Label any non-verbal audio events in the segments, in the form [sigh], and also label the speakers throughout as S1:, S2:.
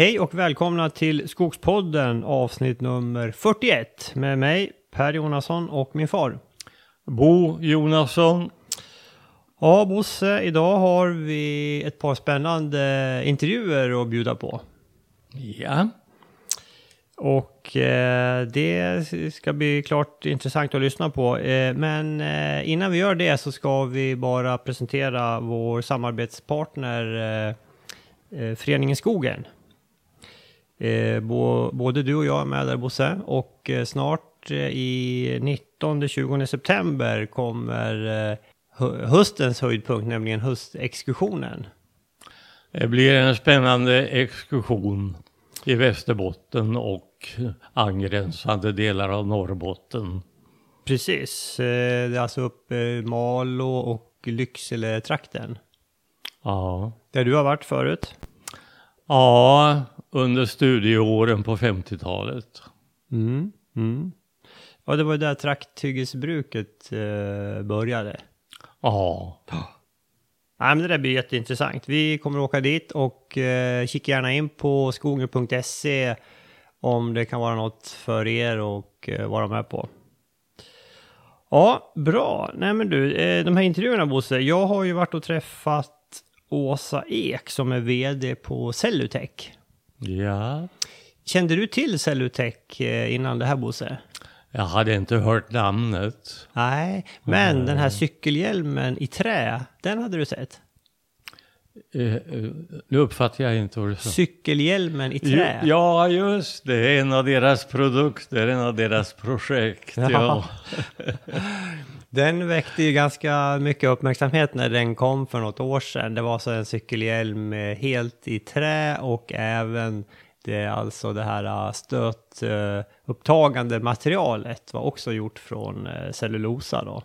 S1: Hej och välkomna till Skogspodden avsnitt nummer 41 med mig Per Jonasson och min far.
S2: Bo Jonasson.
S1: Ja Bosse, idag har vi ett par spännande intervjuer att bjuda på.
S2: Ja.
S1: Och eh, det ska bli klart intressant att lyssna på. Eh, men eh, innan vi gör det så ska vi bara presentera vår samarbetspartner eh, eh, Föreningen Skogen. Eh, både du och jag är med där Bosse och eh, snart eh, i 19-20 september kommer hö- höstens höjdpunkt, nämligen höstexkursionen.
S2: Det blir en spännande exkursion i Västerbotten och angränsande delar av Norrbotten.
S1: Precis, det är alltså uppe i Malå och Lycksele-trakten.
S2: Ja.
S1: Där du har varit förut.
S2: ja, under studieåren på 50-talet.
S1: Mm. Mm. Ja, det var där trakthyggesbruket eh, började.
S2: Ja. [gasps]
S1: Nej, men det där blir jätteintressant. Vi kommer att åka dit och eh, kika gärna in på skogen.se om det kan vara något för er och eh, vara med på. Ja, bra. Nej men du, eh, de här intervjuerna Bosse. Jag har ju varit och träffat Åsa Ek som är vd på Cellutech.
S2: Ja.
S1: Kände du till Cellutech eh, innan det här Bosse?
S2: Jag hade inte hört namnet.
S1: Nej, men den här cykelhjälmen i trä, den hade du sett?
S2: Eh, Nu uppfattar jag inte vad du sa.
S1: Cykelhjälmen i trä?
S2: Ja, just det. En av deras produkter, en av deras projekt.
S1: Ja.
S2: Ja. [laughs]
S1: Den väckte ju ganska mycket uppmärksamhet när den kom för något år sedan. Det var så en cykelhjälm eh, helt i trä och även det, alltså det här stötupptagande materialet var också gjort från eh, cellulosa då.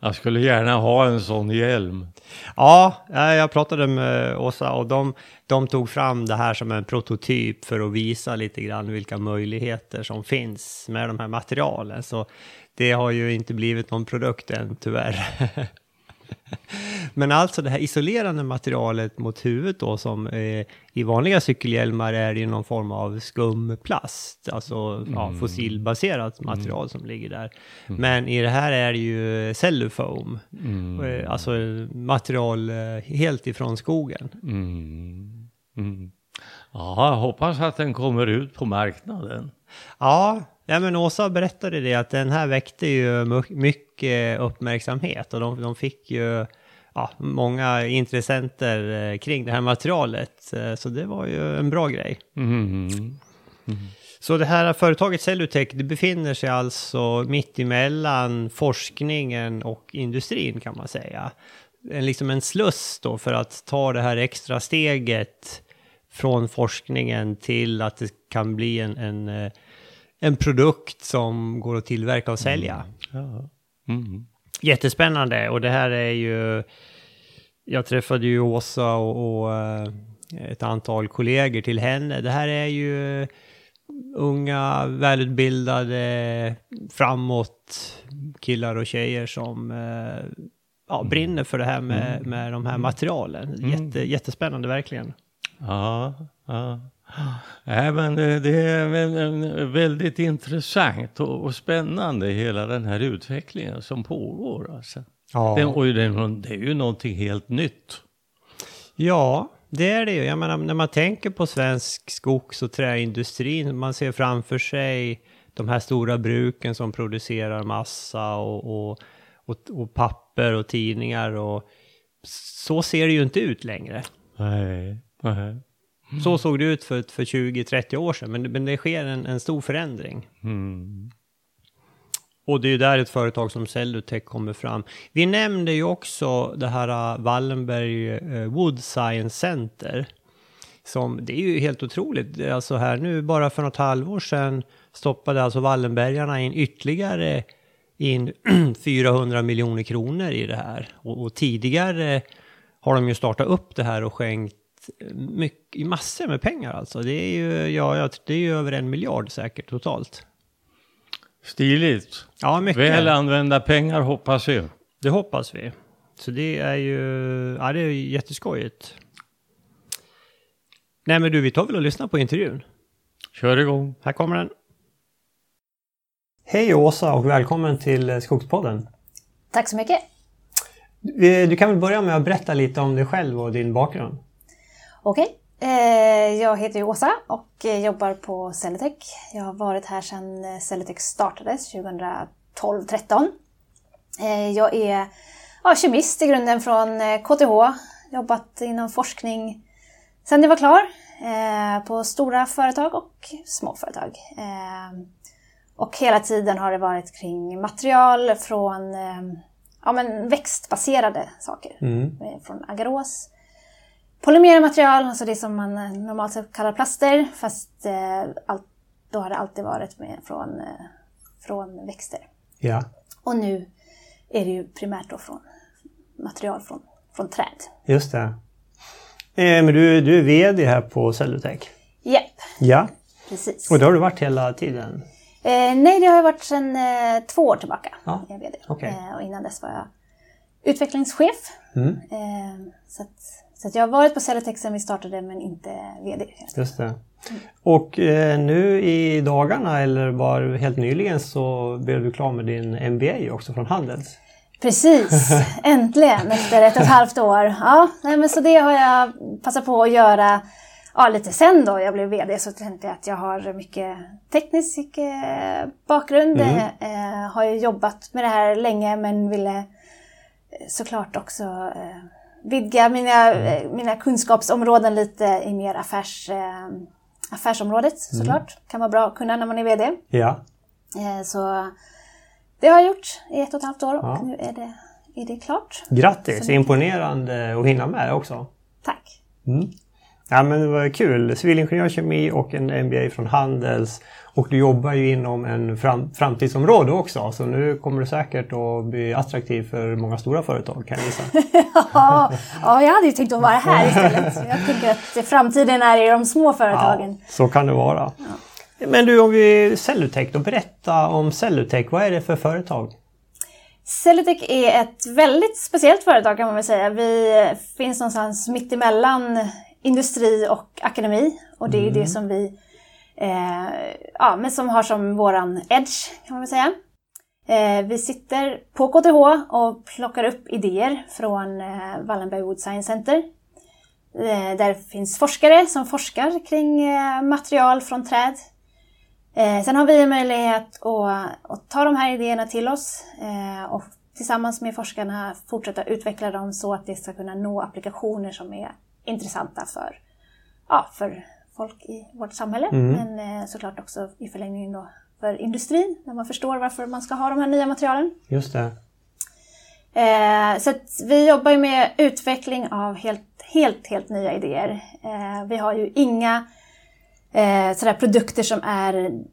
S2: Jag skulle gärna ha en sån hjälm.
S1: Ja, ja, jag pratade med Åsa och de, de tog fram det här som en prototyp för att visa lite grann vilka möjligheter som finns med de här materialen. Så det har ju inte blivit någon produkt än tyvärr. [laughs] Men alltså det här isolerande materialet mot huvudet då som eh, i vanliga cykelhjälmar är det ju någon form av skumplast, alltså ja, fossilbaserat material som ligger där. Men i det här är det ju cellufoam, eh, alltså material eh, helt ifrån skogen.
S2: Mm. Mm. Ja, jag hoppas att den kommer ut på marknaden.
S1: Ja, ja men Åsa berättade det att den här väckte ju mycket uppmärksamhet och de, de fick ju ja, många intressenter eh, kring det här materialet. Eh, Så det var ju en bra grej.
S2: Mm.
S1: Så det här företaget Cellutech, det befinner sig alltså mitt emellan forskningen och industrin kan man säga. En, liksom en sluss då för att ta det här extra steget från forskningen till att det kan bli en, en, eh, en produkt som går att tillverka och sälja.
S2: Ja. Mm.
S1: Jättespännande och det här är ju... Jag träffade ju Åsa och, och eh, ett antal kollegor till henne. Det här är ju unga, välutbildade, framåt killar och tjejer som eh, ja, brinner för det här med, med de här materialen. Jätte, jättespännande verkligen.
S2: Ja, ja. Nej, men det, det är väldigt intressant och, spännande hela den här utvecklingen som pågår. Alltså.
S1: Ja.
S2: Det, och det är ju någonting helt nytt.
S1: Ja, det är det ju. Jag menar, när man tänker på svensk skogs och träindustrin, man ser framför sig de här stora bruken som producerar massa och, och, och, och papper och tidningar och så ser det ju inte ut längre.
S2: Nej, nej.
S1: Så såg det ut för, för 20-30 år sedan, men, men det sker en, en stor förändring.
S2: Mm.
S1: Och det är ju där ett företag som Cellutech kommer fram. Vi nämnde ju också det här äh, Wallenberg äh, Wood Science Center. Som, det är ju helt otroligt. Alltså här nu, bara för något halvår sedan stoppade alltså Wallenbergarna in ytterligare in [clears throat] 400 miljoner kronor i det här. Och, och tidigare har de ju startat upp det här och skänkt mycket, massor med pengar alltså. Det är ju, ja, det är ju över en miljard säkert totalt.
S2: Stiligt.
S1: Ja, mycket.
S2: Väl använda pengar hoppas jag.
S1: Det hoppas vi. Så det är ju ja, det är jätteskojigt. Nej men du, vi tar väl och lyssnar på intervjun.
S2: Kör igång.
S1: Här kommer den. Hej Åsa och välkommen till Skogspodden.
S3: Tack så mycket.
S1: Du kan väl börja med att berätta lite om dig själv och din bakgrund.
S3: Okej. Eh, jag heter Åsa och jobbar på Celletech. Jag har varit här sedan Celletech startades 2012-13. Eh, jag är ja, kemist i grunden från KTH. Jobbat inom forskning sedan jag var klar eh, på stora företag och små företag. Och hela tiden har det varit kring material från ja, men växtbaserade saker. Mm. Från agaros polymermaterial, alltså det som man eh, normalt sett kallar plaster, fast eh, all, då har det alltid varit med från, eh, från växter.
S1: Ja.
S3: Och nu är det ju primärt då från material från, från träd.
S1: Just det. Eh, men du, du är VD här på Cellutech?
S3: Japp.
S1: Ja.
S3: Precis.
S1: Och det har du varit hela tiden?
S3: Eh, nej, det har jag varit sedan eh, två år tillbaka.
S1: Ja.
S3: Jag är VD.
S1: Okay.
S3: och innan dess var jag utvecklingschef.
S1: Mm.
S3: så att, så jag har varit på Celletex sedan vi startade men inte VD.
S1: Just det. Och eh, nu i dagarna eller bara helt nyligen så blev du klar med din MBA också från Handels.
S3: Precis, [laughs] äntligen efter ett och ett halvt år. Ja, nej, men så det har jag passat på att göra ja, lite sen då jag blev VD så tänkte jag att jag har mycket teknisk eh, bakgrund. Mm. Eh, har ju jobbat med det här länge men ville såklart också eh, vidga mina, mm. mina kunskapsområden lite i mer affärs, eh, affärsområdet mm. såklart. Mm. Kan vara bra att kunna när man är VD.
S1: Ja.
S3: Eh, så det har jag gjort i ett och ett halvt år och ja. nu är det, är det klart.
S1: Grattis! Imponerande att hinna med också.
S3: Tack!
S1: Mm. Ja men det var kul. Civilingenjörskemi och en MBA från Handels. Och du jobbar ju inom en fram, framtidsområde också så nu kommer du säkert att bli attraktiv för många stora företag kan jag gissa.
S3: ja, [laughs] ja, jag hade ju tänkt att vara här istället. Jag tycker att framtiden är i de små företagen. Ja,
S1: så kan det vara. Ja. Men du om vi Cellutech då, berätta om Cellutech. Vad är det för företag?
S3: Cellutech är ett väldigt speciellt företag kan man väl säga. Vi finns någonstans mitt emellan industri och akademi och det är mm. det som vi eh, ja, men som har som våran edge kan man säga. Eh, vi sitter på KTH och plockar upp idéer från eh, Wallenberg Wood Science Center. Eh, där finns forskare som forskar kring eh, material från träd. Eh, sen har vi en möjlighet att, att ta de här idéerna till oss och tillsammans med forskarna fortsätta utveckla dem så att det ska kunna nå applikationer som är intressanta för, ja, för folk i vårt samhälle. Mm. Men eh, såklart också i förlängningen då för industrin, när man förstår varför man ska ha de här nya materialen.
S1: Just det.
S3: Eh, så vi jobbar ju med utveckling av helt, helt, helt nya idéer. Eh, vi har ju inga eh, sådär produkter som är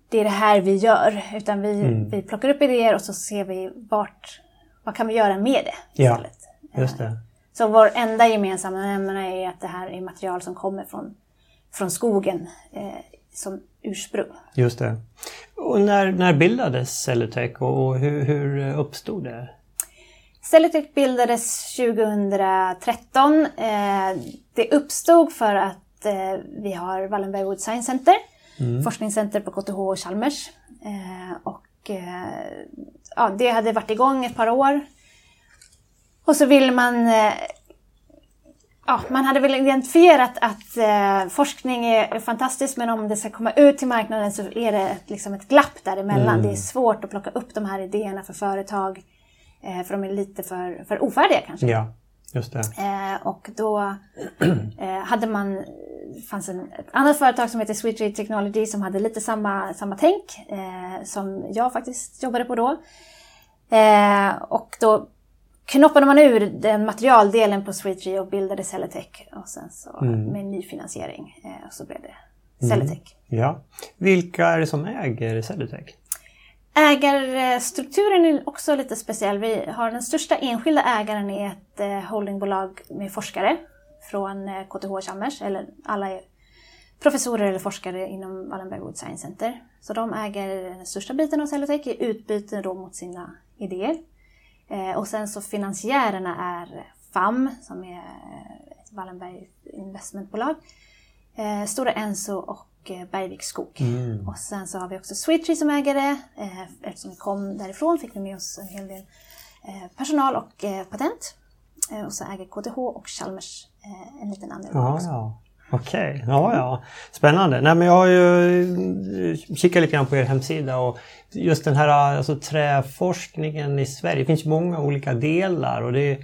S3: det är det här vi gör, utan vi, mm. vi plockar upp idéer och så ser vi vart, vad kan vi göra med det
S1: istället. Ja, just det.
S3: Så vår enda gemensamma nämnare är att det här är material som kommer från, från skogen eh, som ursprung.
S1: Just det. Och när, när bildades Cellutech och hur, hur uppstod det?
S3: Cellutech bildades 2013. Eh, det uppstod för att eh, vi har Wallenberg Wood Science Center, mm. forskningscenter på KTH och Chalmers. Eh, och, eh, ja, det hade varit igång ett par år och så vill man eh, Ja, man hade väl identifierat att eh, forskning är, fantastiskt men om det ska komma ut till marknaden så är det liksom ett glapp däremellan. Mm. Det är svårt att plocka upp de här idéerna för företag eh, för de är lite för, för ofärdiga kanske.
S1: Ja, just det.
S3: Eh, och då hade man, fanns en, ett annat företag som heter Sweet Read Technology som hade lite samma, samma tänk som jag faktiskt jobbade på då. Och då knoppade man ur den materialdelen på Sweetree och bildade Celletech. Och sen så mm. med ny finansiering eh, så blev det Celletech.
S1: Mm. Ja. Vilka är det som äger Celletech?
S3: Ägarstrukturen är också lite speciell. Vi har den största enskilda ägaren i ett eh, holdingbolag med forskare från eh, KTH Chalmers, eller alla är professorer eller forskare inom Wallenberg Wood Science Center. Så de äger den största biten av Celletech i utbyte då mot sina idéer. Eh, och sen så finansiärerna är FAM som är ett Wallenberg investmentbolag. eh, Stora Enso och eh, Bergviks skog.
S1: Mm.
S3: Och sen så har vi också Sweettree som ägare. Eftersom vi kom därifrån fick vi med oss en hel del personal och patent. Och så äger KTH och Chalmers en liten andel
S1: Ja,
S3: också.
S1: ja. Okej, ja, ja. Spännande. Nej, men jag har ju eh, kikat lite grann på er hemsida och just den här alltså, träforskningen i Sverige. Det finns många olika delar och det är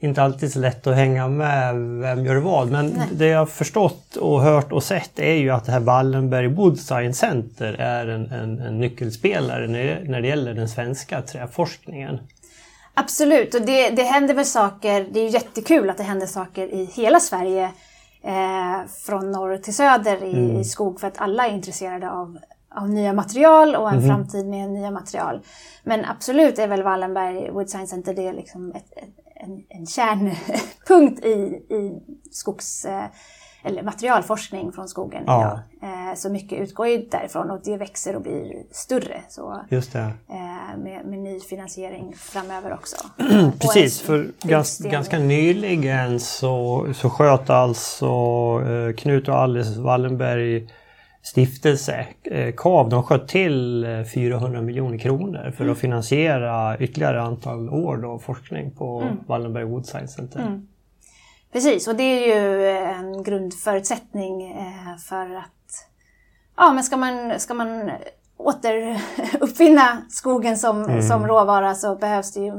S1: inte alltid så lätt att hänga med vem gör vad. Men
S3: Nej.
S1: det jag förstått och hört och sett är ju att det här Wallenberg Wood Science Center är en, en, en nyckelspelare när det, gäller den svenska träforskningen.
S3: Absolut, och det, det händer väl saker. Det är jättekul att det händer saker i hela Sverige. Eh, från norr till söder i, i skog för att alla är intresserade av, av nya material och en framtid med nya material. Men absolut är väl Wallenberg Wood Science Center det är liksom ett, ett, en, en kärnpunkt i, i skogs eh, eller materialforskning från skogen
S1: Ja.
S3: idag. Eh, så mycket utgår ju därifrån och det växer och blir större. Så,
S1: Just det.
S3: eh, med, med ny finansiering framöver också. [clears throat]
S1: Precis, för gans, ganska nyligen så, så sköt alltså eh, Knut och Alice Wallenberg stiftelse, KAV, de sköt till eh, 400 miljoner kronor för att finansiera ytterligare antal år då, forskning på Wallenberg Wood Science Center.
S3: Precis, och det är ju en grundförutsättning för att ja, men ska man, ska man återuppfinna skogen som, som råvara så behövs det ju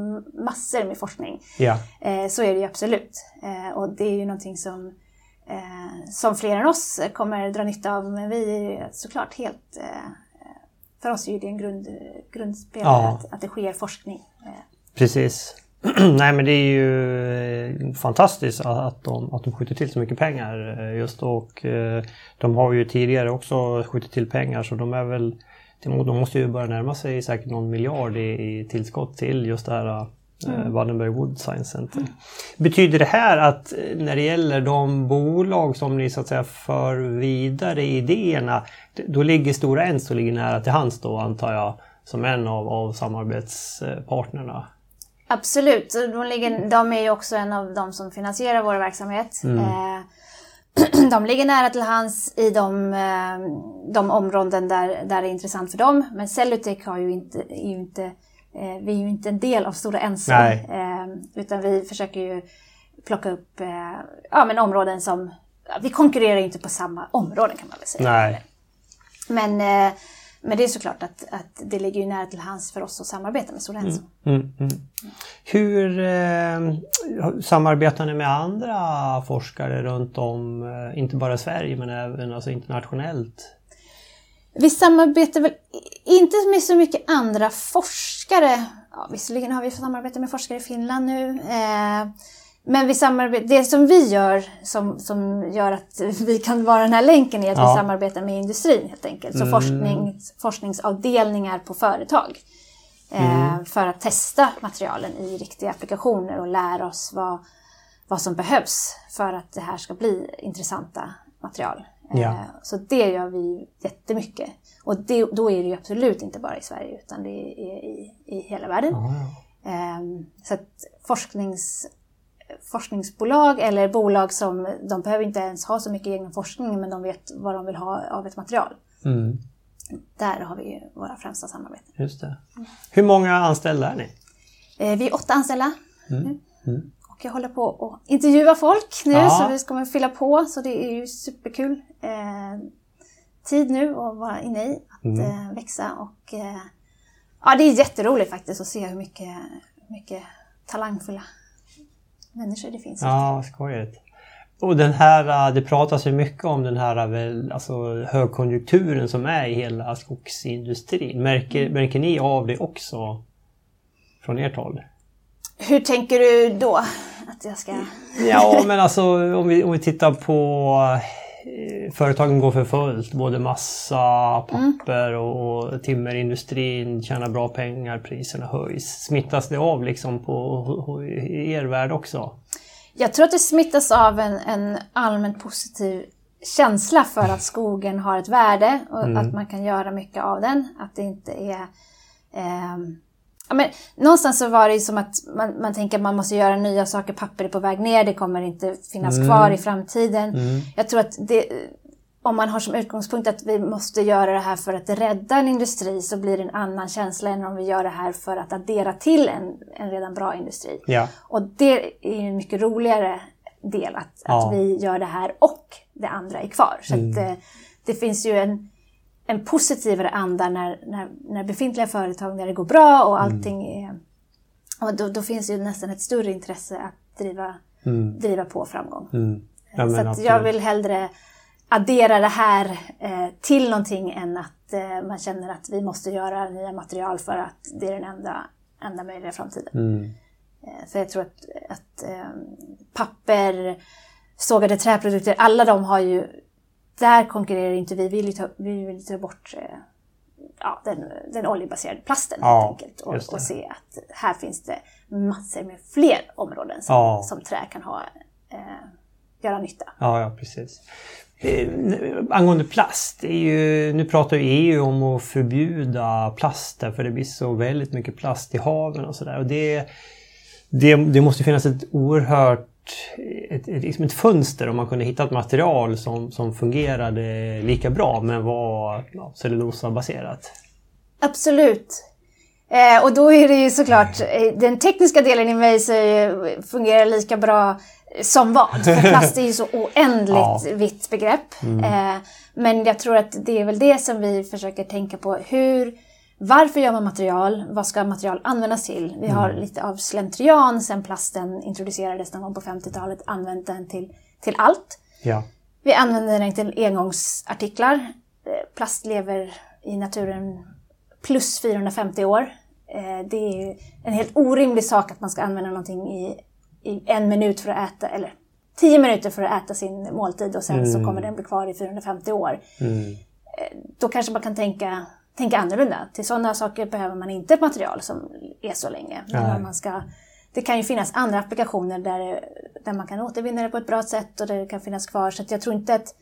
S3: massor med forskning.
S1: Ja,
S3: Eh, så är det ju absolut. Eh, och det är ju någonting som, eh, som fler än oss kommer dra nytta av. Men vi är ju såklart helt... Eh, för oss är ju det en grund, grundspelare
S1: Ja.
S3: att, att det sker forskning. Eh,
S1: precis. [clears throat] Nej men det är ju eh, fantastiskt att de, att de skjuter till så mycket pengar eh, just och eh, de har ju tidigare också skjutit till pengar så de är väl de måste ju börja närma sig säkert någon miljard i, i tillskott till just det här eh, Wallenberg Wood Science Center. Betyder det här att när det gäller de bolag som ni så att säga för vidare idéerna då ligger Stora Enso ligger nära till hands då antar jag som en av, av samarbetspartnerna?
S3: Absolut, de, ligger, de är ju också en av de som finansierar vår verksamhet. Eh, [clears throat] de ligger nära till hands i de, eh, de områden där, där det är intressant för dem. Men Cellutech har ju inte, är ju inte, eh, vi är ju inte en del av Stora Enso. Eh, utan vi försöker ju plocka upp ja, men områden som... Vi konkurrerar ju inte på samma områden kan man väl säga.
S1: Nej.
S3: Men, men det är såklart att, att det ligger ju nära till hands för oss att samarbeta med Stora Enso.
S1: Mm, mm. Hur eh, samarbetar ni med andra forskare runt om, eh, inte bara i Sverige men även alltså internationellt?
S3: Vi samarbetar väl inte med så mycket andra forskare. Ja, visserligen har vi samarbete med forskare i Finland nu. Eh, men vi samarbetar, det som vi gör som, som gör att vi kan vara den här länken är att
S1: Ja.
S3: vi samarbetar med industrin helt enkelt. Så forskning, forskningsavdelningar på företag. Eh, För att testa materialen i riktiga applikationer och lära oss vad, vad som behövs för att det här ska bli intressanta material.
S1: Ja.
S3: Eh, Så det gör vi jättemycket. Och det, då är det ju absolut inte bara i Sverige utan det är i, i hela världen. Ehm, Så att forsknings, forskningsbolag eller bolag som, de behöver inte ens ha så mycket egen forskning men de vet vad de vill ha av ett material.
S1: Mm,
S3: Där har vi våra främsta samarbeten.
S1: just det. Hur många anställda är ni?
S3: Eh, Vi är åtta anställda
S1: Mm,
S3: nu. Och jag håller på att intervjua folk nu
S1: Ja.
S3: så vi kommer fylla på så det är ju superkul eh, tid nu att vara inne i, att
S1: Mm.
S3: eh, växa och eh, ja det är jätteroligt faktiskt att se hur mycket, mycket talangfulla människor det finns.
S1: Ja, skojigt. Och den här, eh, det pratas ju mycket om den här väl, alltså, högkonjunkturen som är i hela skogsindustrin. Märker, märker ni av det också från ert håll?
S3: Hur tänker du då? Att jag ska...
S1: Ja, men alltså om vi, om vi tittar på företagen går för fullt. Både massa, papper och, och timmerindustrin tjänar bra pengar, priserna höjs. Smittas det av liksom på i er värld också?
S3: Jag tror att det smittas av en, en allmänt positiv känsla för att skogen har ett värde och att man kan göra mycket av den. Att det inte är... ehm, Ja, men, någonstans så var det ju som att man, man tänker att man måste göra nya saker, papper är på väg ner, det kommer inte finnas
S1: Mm.
S3: kvar i framtiden. Jag tror att det, om man har som utgångspunkt att vi måste göra det här för att rädda en industri så blir det en annan känsla än om vi gör det här för att addera till en, en redan bra industri.
S1: Ja.
S3: Och det är en mycket roligare del att,
S1: Ja.
S3: att vi gör det här och det andra är kvar. Så
S1: Mm.
S3: att, eh, det finns ju en, en positivare anda när, när, när befintliga företag, när det går bra och
S1: Mm.
S3: allting är... Och då, då finns ju nästan ett större intresse att driva, driva på framgång.
S1: Mm. Ja, men
S3: så att jag vill hellre addera det här eh, till någonting än att eh, man känner att vi måste göra nya material för att det är den enda, enda möjliga framtiden.
S1: Mm.
S3: Eh, För jag tror att, att eh, papper, sågade träprodukter, alla de har ju... Där konkurrerar inte vi. Vi vill ta, vi vill ta bort eh, ja, den, den oljebaserade plasten
S1: Ja,
S3: helt enkelt. Och, och se att här finns det massor med fler områden som,
S1: Ja.
S3: som trä kan ha, eh, göra nytta.
S1: Ja, ja precis. Eh, angående plast, ju, nu pratar ju EU om att förbjuda plaster för det blir så väldigt mycket plast i haven och sådär. Det, det, det måste finnas ett oerhört ett, liksom ett fönster om man kunde hitta ett material som, som fungerade lika bra men var ja, cellulosabaserat.
S3: Absolut. Eh, och då är det ju såklart, eh, den tekniska delen i mig säger, fungerar lika bra som vad? För [laughs] plast är ju så oändligt
S1: Ja.
S3: vitt begrepp. Eh, men jag tror att det är väl det som vi försöker tänka på. Hur, varför gör man material? Vad ska material användas till? Vi har lite av slentrian sen plasten introducerades någon gång på 50-talet använt den till, till allt.
S1: Ja.
S3: Vi använder den till engångsartiklar. Eh, Plast lever i naturen plus 450 år. Eh, Det är en helt orimlig sak att man ska använda någonting i, i en minut för att äta, eller tio minuter för att äta sin måltid och sen så kommer den bli kvar i 450 år. Eh, Då kanske man kan tänka, tänka annorlunda. Till sådana saker behöver man inte ett material som är så länge. Men man ska, det kan ju finnas andra applikationer där, där man kan återvinna det på ett bra sätt och där det kan finnas kvar. Så att jag tror inte att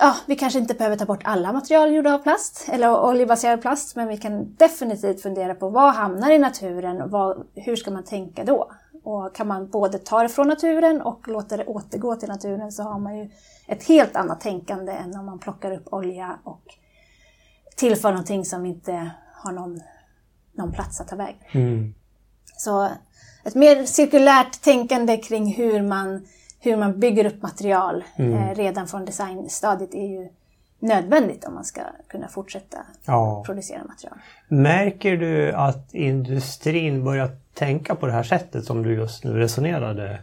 S3: Ja, vi kanske inte behöver ta bort alla material gjorda av plast eller oljebaserad plast, men vi kan definitivt fundera på vad hamnar i naturen och vad, hur ska man tänka då? Och kan man både ta det från naturen och låta det återgå till naturen så har man ju ett helt annat tänkande än om man plockar upp olja och tillför någonting som inte har någon, någon plats att ta vägen.
S1: Mm.
S3: Så ett mer cirkulärt tänkande kring hur man, hur man bygger upp material eh, redan från designstadiet är ju nödvändigt om man ska kunna fortsätta
S1: Ja.
S3: producera material.
S1: Märker du att industrin börjar tänka på det här sättet som du just nu resonerade?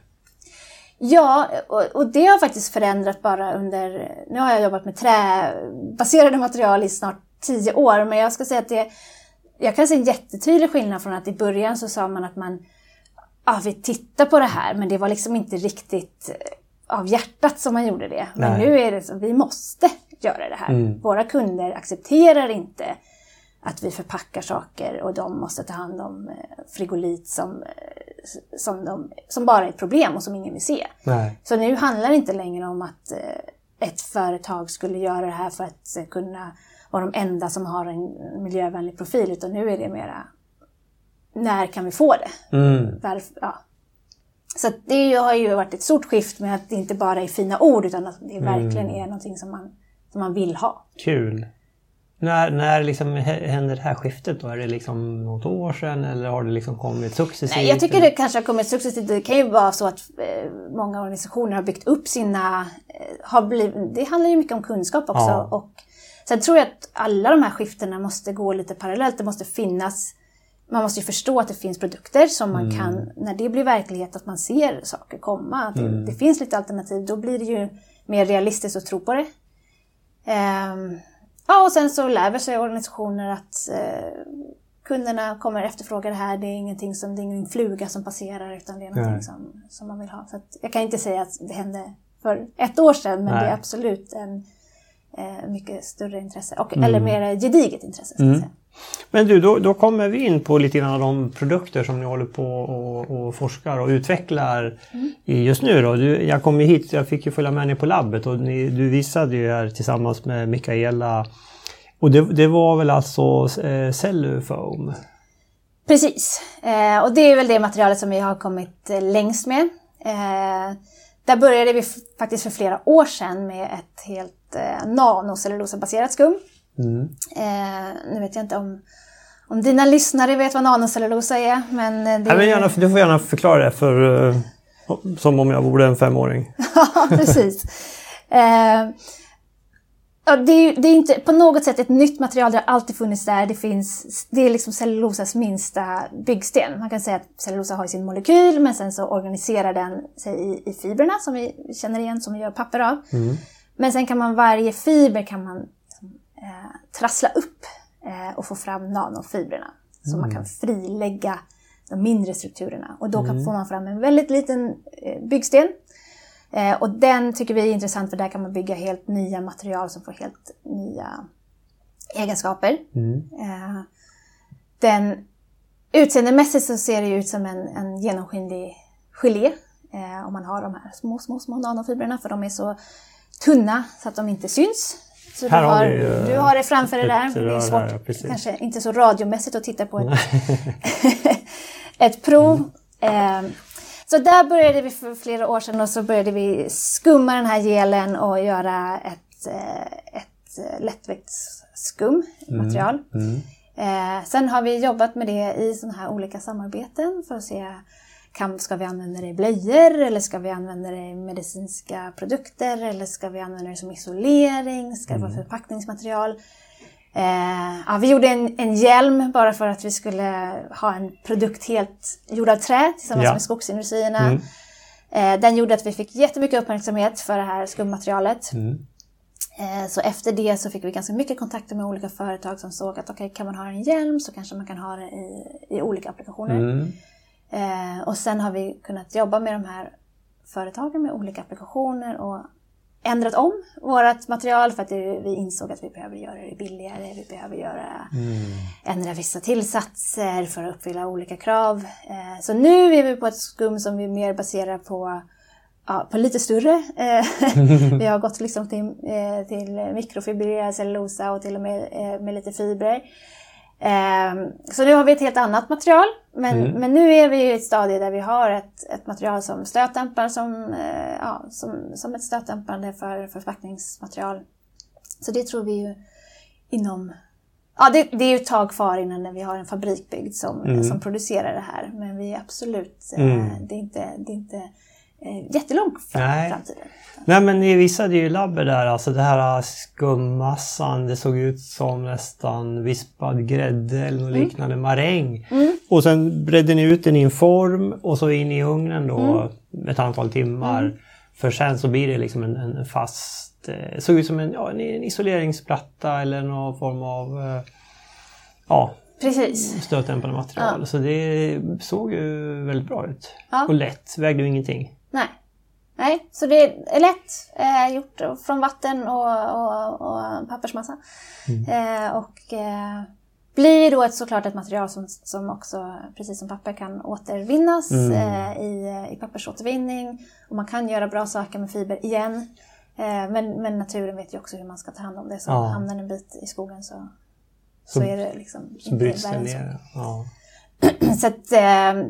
S3: Ja, och, och det har faktiskt förändrat bara under... Nu har jag jobbat med träbaserade material i snart tio år, men jag ska säga att det... Jag kan se en jättetydlig skillnad från att i början så sa man att man... Ja, vi tittar på det här, men det var liksom inte riktigt eh, av hjärtat som man gjorde det. Men
S1: Nej.
S3: nu är det så, vi måste göra det här. Våra kunder accepterar inte att vi förpackar saker och de måste ta hand om eh, frigolit som, eh, som, de, som bara är ett problem och som ingen vill se.
S1: Nej.
S3: Så nu handlar det inte längre om att ett företag skulle göra det här för att kunna vara de enda som har en miljövänlig profil, utan nu är det mera när kan vi få det?
S1: Mm.
S3: Varför, ja. Så det har ju varit ett stort skift med att det inte bara är fina ord utan att det verkligen är någonting som man, som man vill ha.
S1: Kul. När, när liksom hä- händer det här skiftet då? Är det liksom något år sedan eller har det liksom kommit successivt?
S3: Nej, jag tycker det kanske har kommit successivt. Det kan ju vara så att eh, många organisationer har byggt upp sina... Eh, har blivit, det handlar ju mycket om kunskap också.
S1: Ja.
S3: Och sen tror jag att alla de här skiftena måste gå lite parallellt. Det måste finnas... Man måste ju förstå att det finns produkter som man kan, när det blir verklighet, att man ser saker komma. Att det, det finns lite alternativ. Då blir det ju mer realistiskt att tro på det. Ehm, ja, och sen så lär sig organisationer att eh, kunderna kommer efterfråga det här. Det är ingenting som, det är ingen fluga som passerar utan det är någonting
S1: Nej.
S3: som, som man vill ha. Så jag kan inte säga att det hände för ett år sedan men
S1: Nej.
S3: det är absolut en eh, mycket större intresse. Och, Eller mer gediget intresse. Säga.
S1: Men du, då, då kommer vi in på lite grann av de produkter som ni håller på och, och forskar och utvecklar i just nu. Då. Du, jag kom ju hit, jag fick ju följa med ner på labbet och ni, du visade ju här tillsammans med Mikaela. Och det, det var väl alltså eh, Cellufoam?
S3: Precis, eh, och det är väl det materialet som vi har kommit eh, längst med. Eh, där började vi faktiskt för flera år sedan med ett helt eh, nanocellulosabaserat skum. Mm. Eh, nu vet jag inte om, om dina lyssnare vet vad nanocellulosa är. Men,
S1: det ja, men gärna, du får gärna förklara det för, eh, som om jag vore en femåring. [laughs]
S3: ja, precis. Eh, Ja, det, är, det är inte på något sätt ett nytt material, det har alltid funnits där. Det, finns, det är liksom cellulosas minsta byggsten. Man kan säga att cellulosa har sin molekyl men sen så organiserar den sig i, i fibrerna som vi känner igen, som vi gör papper av. Mm. Men sen kan man varje fiber kan man eh, trassla upp eh, och få fram nanofibrerna. Så mm. man kan frilägga de mindre strukturerna. Och då kan, mm. får man fram en väldigt liten eh, byggsten Eh, och den tycker vi är intressant för där kan man bygga helt nya material som får helt nya egenskaper. Mm. Eh, den, utseendemässigt så ser det ut som en, en genomskinlig gelé. Eh, om man har de här små, små, små nanofibrerna för de är så tunna så att de inte syns. Så
S1: här
S3: du,
S1: har,
S3: vi, uh, du har det framför dig där. Det är svårt, ja, kanske inte så radiomässigt att titta på ett, [laughs] ett prov. Mm. Så där började vi för flera år sedan och så började vi skumma den här gelen och göra ett, eh, ett eh, lättviktsskum material. Mm. Mm. Eh, sen har vi jobbat med det i sådana här olika samarbeten för att se kan, ska vi använda det i blöjor eller ska vi använda det i medicinska produkter eller ska vi använda det som isolering? Ska det vara mm. förpackningsmaterial? Eh, ja, vi gjorde en, en hjälm bara för att vi skulle ha en produkt helt gjord av trä tillsammans ja. med skogsindustrierna. Mm. Eh, den gjorde att vi fick jättemycket uppmärksamhet för det här skummaterialet. Mm. Eh, så efter det så fick vi ganska mycket kontakter med olika företag som såg att okay, kan man ha en hjälm så kanske man kan ha det i, i olika applikationer. Mm. Eh, och sen har vi kunnat jobba med de här företagen med olika applikationer och ändrat om vårt material för att vi insåg att vi behöver göra det billigare. Vi behöver göra, mm. ändra vissa tillsatser för att uppfylla olika krav. Eh, så nu är vi på ett skum som vi mer baserar på, ja, på lite större. Eh, [laughs] vi har gått liksom till, eh, till mikrofibrerad cellulosa och till och med med lite fibrer. Ehm, så nu har vi ett helt annat material. Men, mm. men nu är vi i ett stadie där vi har ett, ett material som stötdämpar som, eh, ja, som, som ett stötdämpande för förpackningsmaterial. Så det tror vi ju inom... Ja, det, det är ju ett tag kvar innan vi har en fabrik byggd som, mm. som producerar det här. Men vi är absolut... Eh, mm. Det är inte, det är inte eh, jättelångt fram, Nej. framtiden.
S1: Nej men ni visade ju labbet där, alltså det här skummassan, det såg ut som nästan vispad grädde eller något mm. liknande, maräng. Mm. Och sen bredde ni ut den i en form och så in i ugnen då mm. ett antal timmar. Mm. För sen så blir det liksom en, en fast, eh, såg ut som en, ja, en isoleringsplatta eller någon form av eh, ja,
S3: Precis.
S1: stötdämpande material. Ja. Så det såg ju väldigt bra ut. Ja. Och lätt, vägde ju ingenting.
S3: Nej. Nej, så det är lätt eh, gjort från vatten och, och, och pappersmassa. Mm. Eh, och eh, blir då ett, såklart ett material som, som också, precis som papper, kan återvinnas mm. Eh, i, i pappersåtervinning. Och man kan göra bra saker med fiber igen. Eh, men, men naturen vet ju också hur man ska ta hand om det. Så ja. hamnar en bit i skogen så, så, så är det liksom
S1: så bryts det ner. Ja. [clears throat]
S3: så att, eh,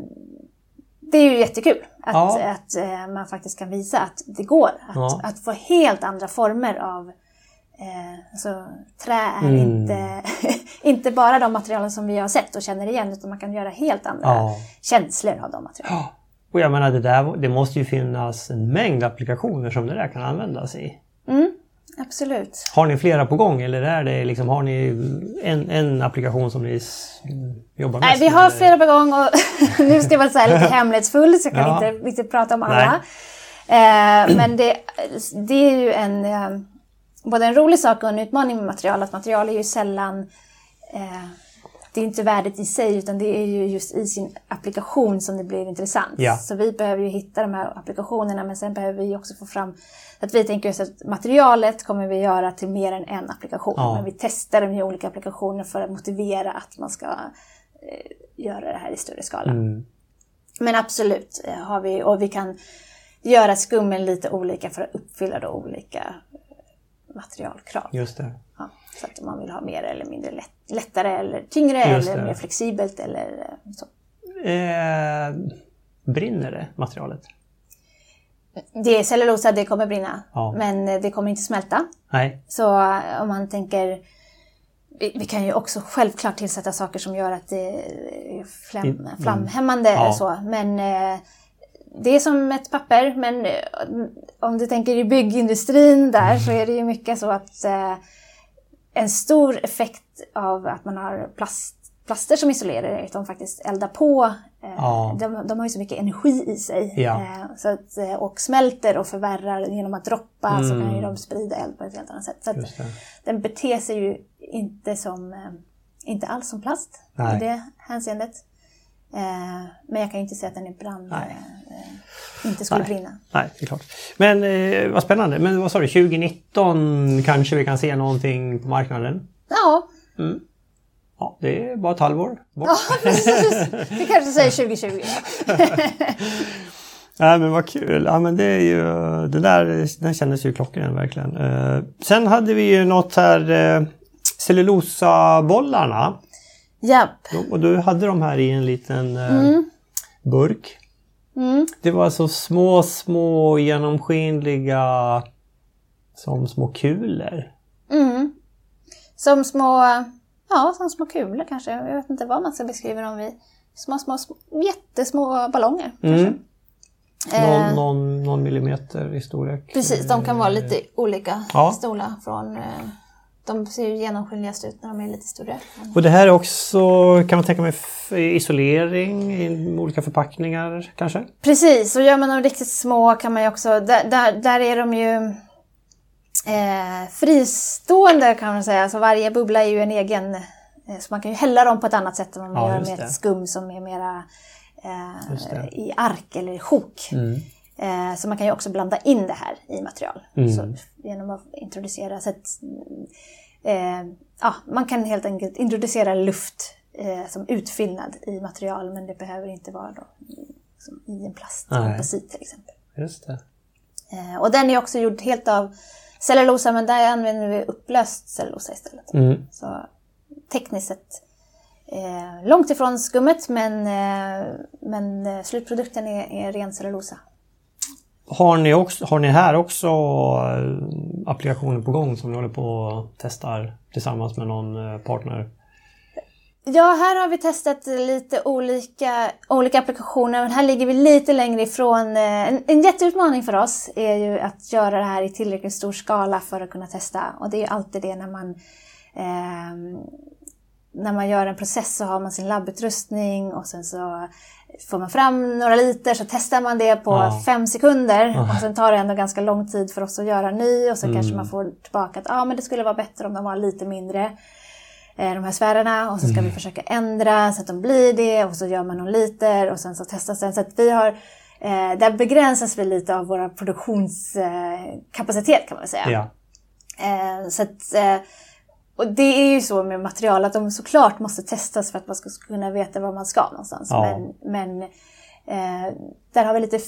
S3: det är ju jättekul att, ja. att, att man faktiskt kan visa att det går. Att, ja. att få helt andra former av eh, alltså, trä är mm. inte, [laughs] inte bara de materialen som vi har sett och känner igen utan man kan göra helt andra ja. känslor av de materialen.
S1: Och jag menar det, där, det måste ju finnas en mängd applikationer som det där kan användas i.
S3: Mm. Absolut.
S1: Har ni flera på gång eller är det liksom, har ni en, en applikation som ni jobbar med?
S3: Nej, vi har eller? flera på gång och [laughs] nu ska jag vara så här lite [laughs] hemlighetsfull så jag kan ja. inte riktigt prata om alla. Eh, men det, det är ju en, eh, både en rolig sak och en utmaning med material. Att material är ju sällan eh, det är inte värdet i sig utan det är ju just i sin applikation som det blir intressant. Ja. Så vi behöver ju hitta de här applikationerna men sen behöver vi också få fram att vi tänker oss att materialet kommer vi göra till mer än en applikation. Ja. Men vi testar dem i olika applikationer för att motivera att man ska eh, göra det här i större skala. Mm. Men absolut eh, har vi, och vi kan göra skummen lite olika för att uppfylla då olika materialkrav.
S1: Just det.
S3: Ja, så att man vill ha mer eller mindre lätt, lättare eller tyngre eller mer flexibelt eller Så.
S1: Eh, brinner det materialet?
S3: Det är cellulosa, det kommer brinna.
S1: Ja.
S3: Men eh, det kommer inte smälta.
S1: Nej.
S3: Så eh, om man tänker... Vi, vi kan ju också självklart tillsätta saker som gör att det är flam,
S1: Mm.
S3: flamhämmande
S1: Ja.
S3: eller så. Men eh, det är som ett papper. Men om du tänker i byggindustrin där så är det ju mycket så att eh, en stor effekt av att man har plast, plaster som isolerar att de faktiskt eldar på. Eh,
S1: Ja.
S3: de, de har ju så mycket energi i sig.
S1: Ja.
S3: Eh, så att, eh, och smälter och förvärrar genom att droppa så kan ju de sprida eld på ett helt annat sätt. Så
S1: Mm. Det.
S3: den beter sig ju inte som, inte alls som plast
S1: Nej.
S3: i det hänseendet. Men jag kan ju inte säga att den är brand,
S1: Nej.
S3: inte skulle
S1: Nej.
S3: brinna.
S1: Nej, det är klart. Men vad spännande. Men vad sa du, 2019 kanske vi kan se någonting på marknaden?
S3: Ja,
S1: Ja, det är bara ett halvår bort.
S3: ja [laughs] precis. Vi kanske säger 2020. [laughs]
S1: Nej men vad kul. Ja men det är ju, det där, den kändes ju klockren verkligen. Eh, sen hade vi ju något här, eh, cellulosabollarna.
S3: Japp.
S1: Och du hade de här i en liten eh, burk.
S3: Mm.
S1: Det var alltså små, små genomskinliga som små kulor.
S3: Mm. Som små, ja, som små kulor kanske. Jag vet inte vad man ska beskriva dem vid. Små, små, små jättesmå ballonger.
S1: Mm.
S3: Eh,
S1: Någon, någon, någon millimeter i storlek.
S3: Precis, de kan vara lite olika
S1: Ja.
S3: stora. Från, eh, de ser ju genomskinligast ut när de är lite större.
S1: Och det här är också, kan man tänka mig, isolering i olika förpackningar kanske?
S3: Precis, och gör man dem riktigt små kan man ju också, där, där, där är de ju eh, fristående kan man säga. Så varje bubbla är ju en egen, eh, så man kan ju hälla dem på ett annat sätt än om man
S1: Ja,
S3: gör med
S1: det.
S3: ett skum som är mera eh, i ark eller i sjok.
S1: Mm.
S3: Eh, så man kan ju också blanda in det här i material.
S1: Mm.
S3: Så, genom att introducera. Så att, eh, ja, man kan helt enkelt introducera luft eh, som utfyllnad i material men det behöver inte vara då, i- en plastkomposit till exempel.
S1: Just det.
S3: Och den är också gjord helt av cellulosa men där använder vi upplöst cellulosa istället.
S1: Mm.
S3: Så tekniskt sett eh, långt ifrån skummet men, eh, men eh, slutprodukten är, är ren cellulosa.
S1: Har ni, också, har ni här också eh, applikationer på gång som ni håller på och testar tillsammans med någon eh, partner?
S3: Ja, här har vi testat lite olika, olika applikationer, men här ligger vi lite längre ifrån. eh, En, en jätteutmaning för oss är ju att göra det här i tillräckligt stor skala för att kunna testa. Och det är ju alltid det när man, ehm, när man gör en process så har man sin labbutrustning och sen så får man fram några liter så testar man det på
S1: Ja.
S3: fem sekunder och sen tar det ändå ganska lång tid för oss att göra ny och sen kanske man får tillbaka att ah, men det skulle vara bättre om de var lite mindre eh, de här sfärerna och så ska vi försöka ändra så att de blir det och så gör man någon liter och sen så testas den. Så att vi har, eh, där begränsas vi lite av vår produktionskapacitet kan man säga.
S1: Ja.
S3: Eh, så att, eh, och det är ju så med material att de såklart måste testas för att man ska kunna veta var man ska någonstans.
S1: Ja.
S3: Men, men eh, där har vi lite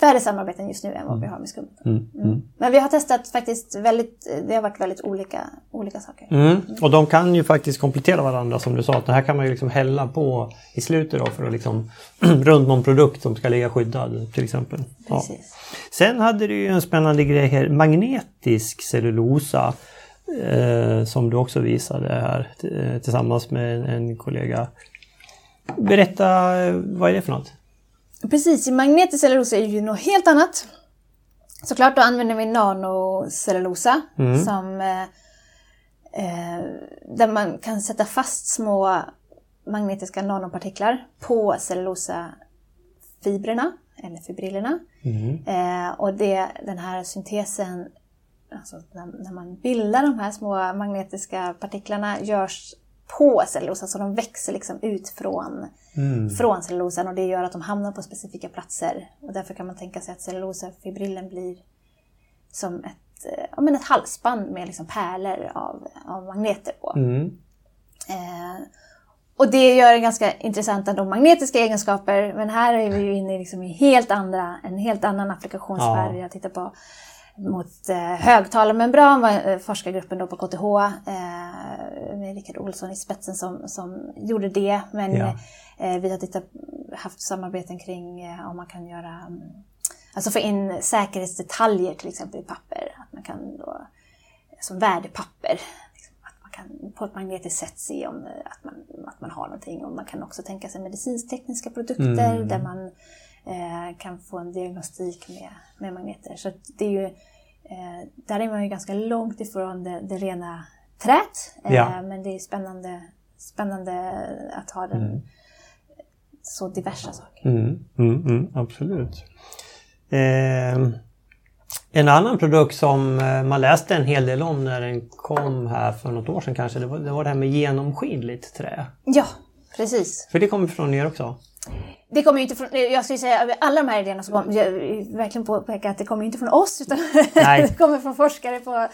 S3: färre samarbeten just nu än vad vi har med skum.
S1: Mm. Mm.
S3: Men vi har testat faktiskt väldigt, det har varit väldigt olika, olika saker.
S1: Mm. Och de kan ju faktiskt komplettera varandra som du sa. Att det här kan man ju liksom hälla på i slutet då för att liksom [clears throat] runt någon produkt som ska ligga skyddad till exempel. Ja. Sen hade du ju en spännande grej här, magnetisk cellulosa. Eh, som du också visade här eh, tillsammans med en, en kollega. Berätta, eh, vad är det för något?
S3: Precis, i magnetisk cellulosa är ju något helt annat. Såklart då använder vi nanocellulosa som eh, eh, där man kan sätta fast små magnetiska nanopartiklar på cellulosafibrerna eller fibrillerna. Eh, och det, den här syntesen, alltså när, när man bildar de här små magnetiska partiklarna görs på cellulosa så de växer liksom ut från, från cellulosan och det gör att de hamnar på specifika platser. Och därför kan man tänka sig att cellulosafibrillen blir som ett, eh, ja, men ett halsband med liksom pärlor av, av magneter på.
S1: Mm.
S3: Eh, och det gör det ganska intressanta de magnetiska egenskaper. Men här är vi ju inne i liksom i helt andra, en helt annan applikationssfär.
S1: Ja.
S3: Jag tittar på mot eh, högtalarmembran, var, eh, forskargruppen då på KTH eh, med Rickard Olsson i spetsen som, som gjorde det. Men
S1: Ja.
S3: vi har tittat, haft samarbeten kring om man kan göra, mm, alltså få in säkerhetsdetaljer till exempel i papper. Att man kan då, som värdepapper, liksom, att man kan på ett magnetiskt sätt se om att man, att man har någonting. Och man kan också tänka sig medicintekniska produkter
S1: Mm.
S3: där man kan få en diagnostik med, med magneter. Så det är ju, eh, där är man ju ganska långt ifrån det, det rena trät. Eh,
S1: Ja.
S3: Men det är spännande, spännande att ha den, så diversa saker.
S1: Mm, mm, mm, absolut. Eh, en annan produkt som eh, man läste en hel del om när den kom här för något år sedan kanske, det var det, var det här med genomskinligt trä.
S3: Ja, precis.
S1: För det kommer från er också?
S3: Det kommer ju inte från, jag skulle säga alla de här idéerna som kom, jag verkligen påpeka att det kommer inte från oss utan [laughs] det kommer från forskare på,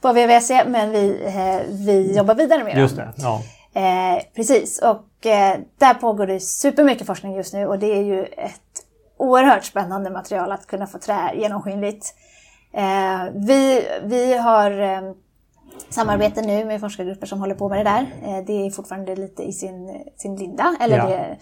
S3: på VVSC men vi, eh, vi jobbar vidare med
S1: Just det, ja.
S3: Eh, precis, och eh, där pågår det supermycket forskning just nu och det är ju ett oerhört spännande material att kunna få trä genomskinligt. Eh, vi, vi har eh, samarbete nu med forskargrupper som håller på med det där. Eh, det är fortfarande lite i sin, sin linda. Eller
S1: Ja.
S3: det,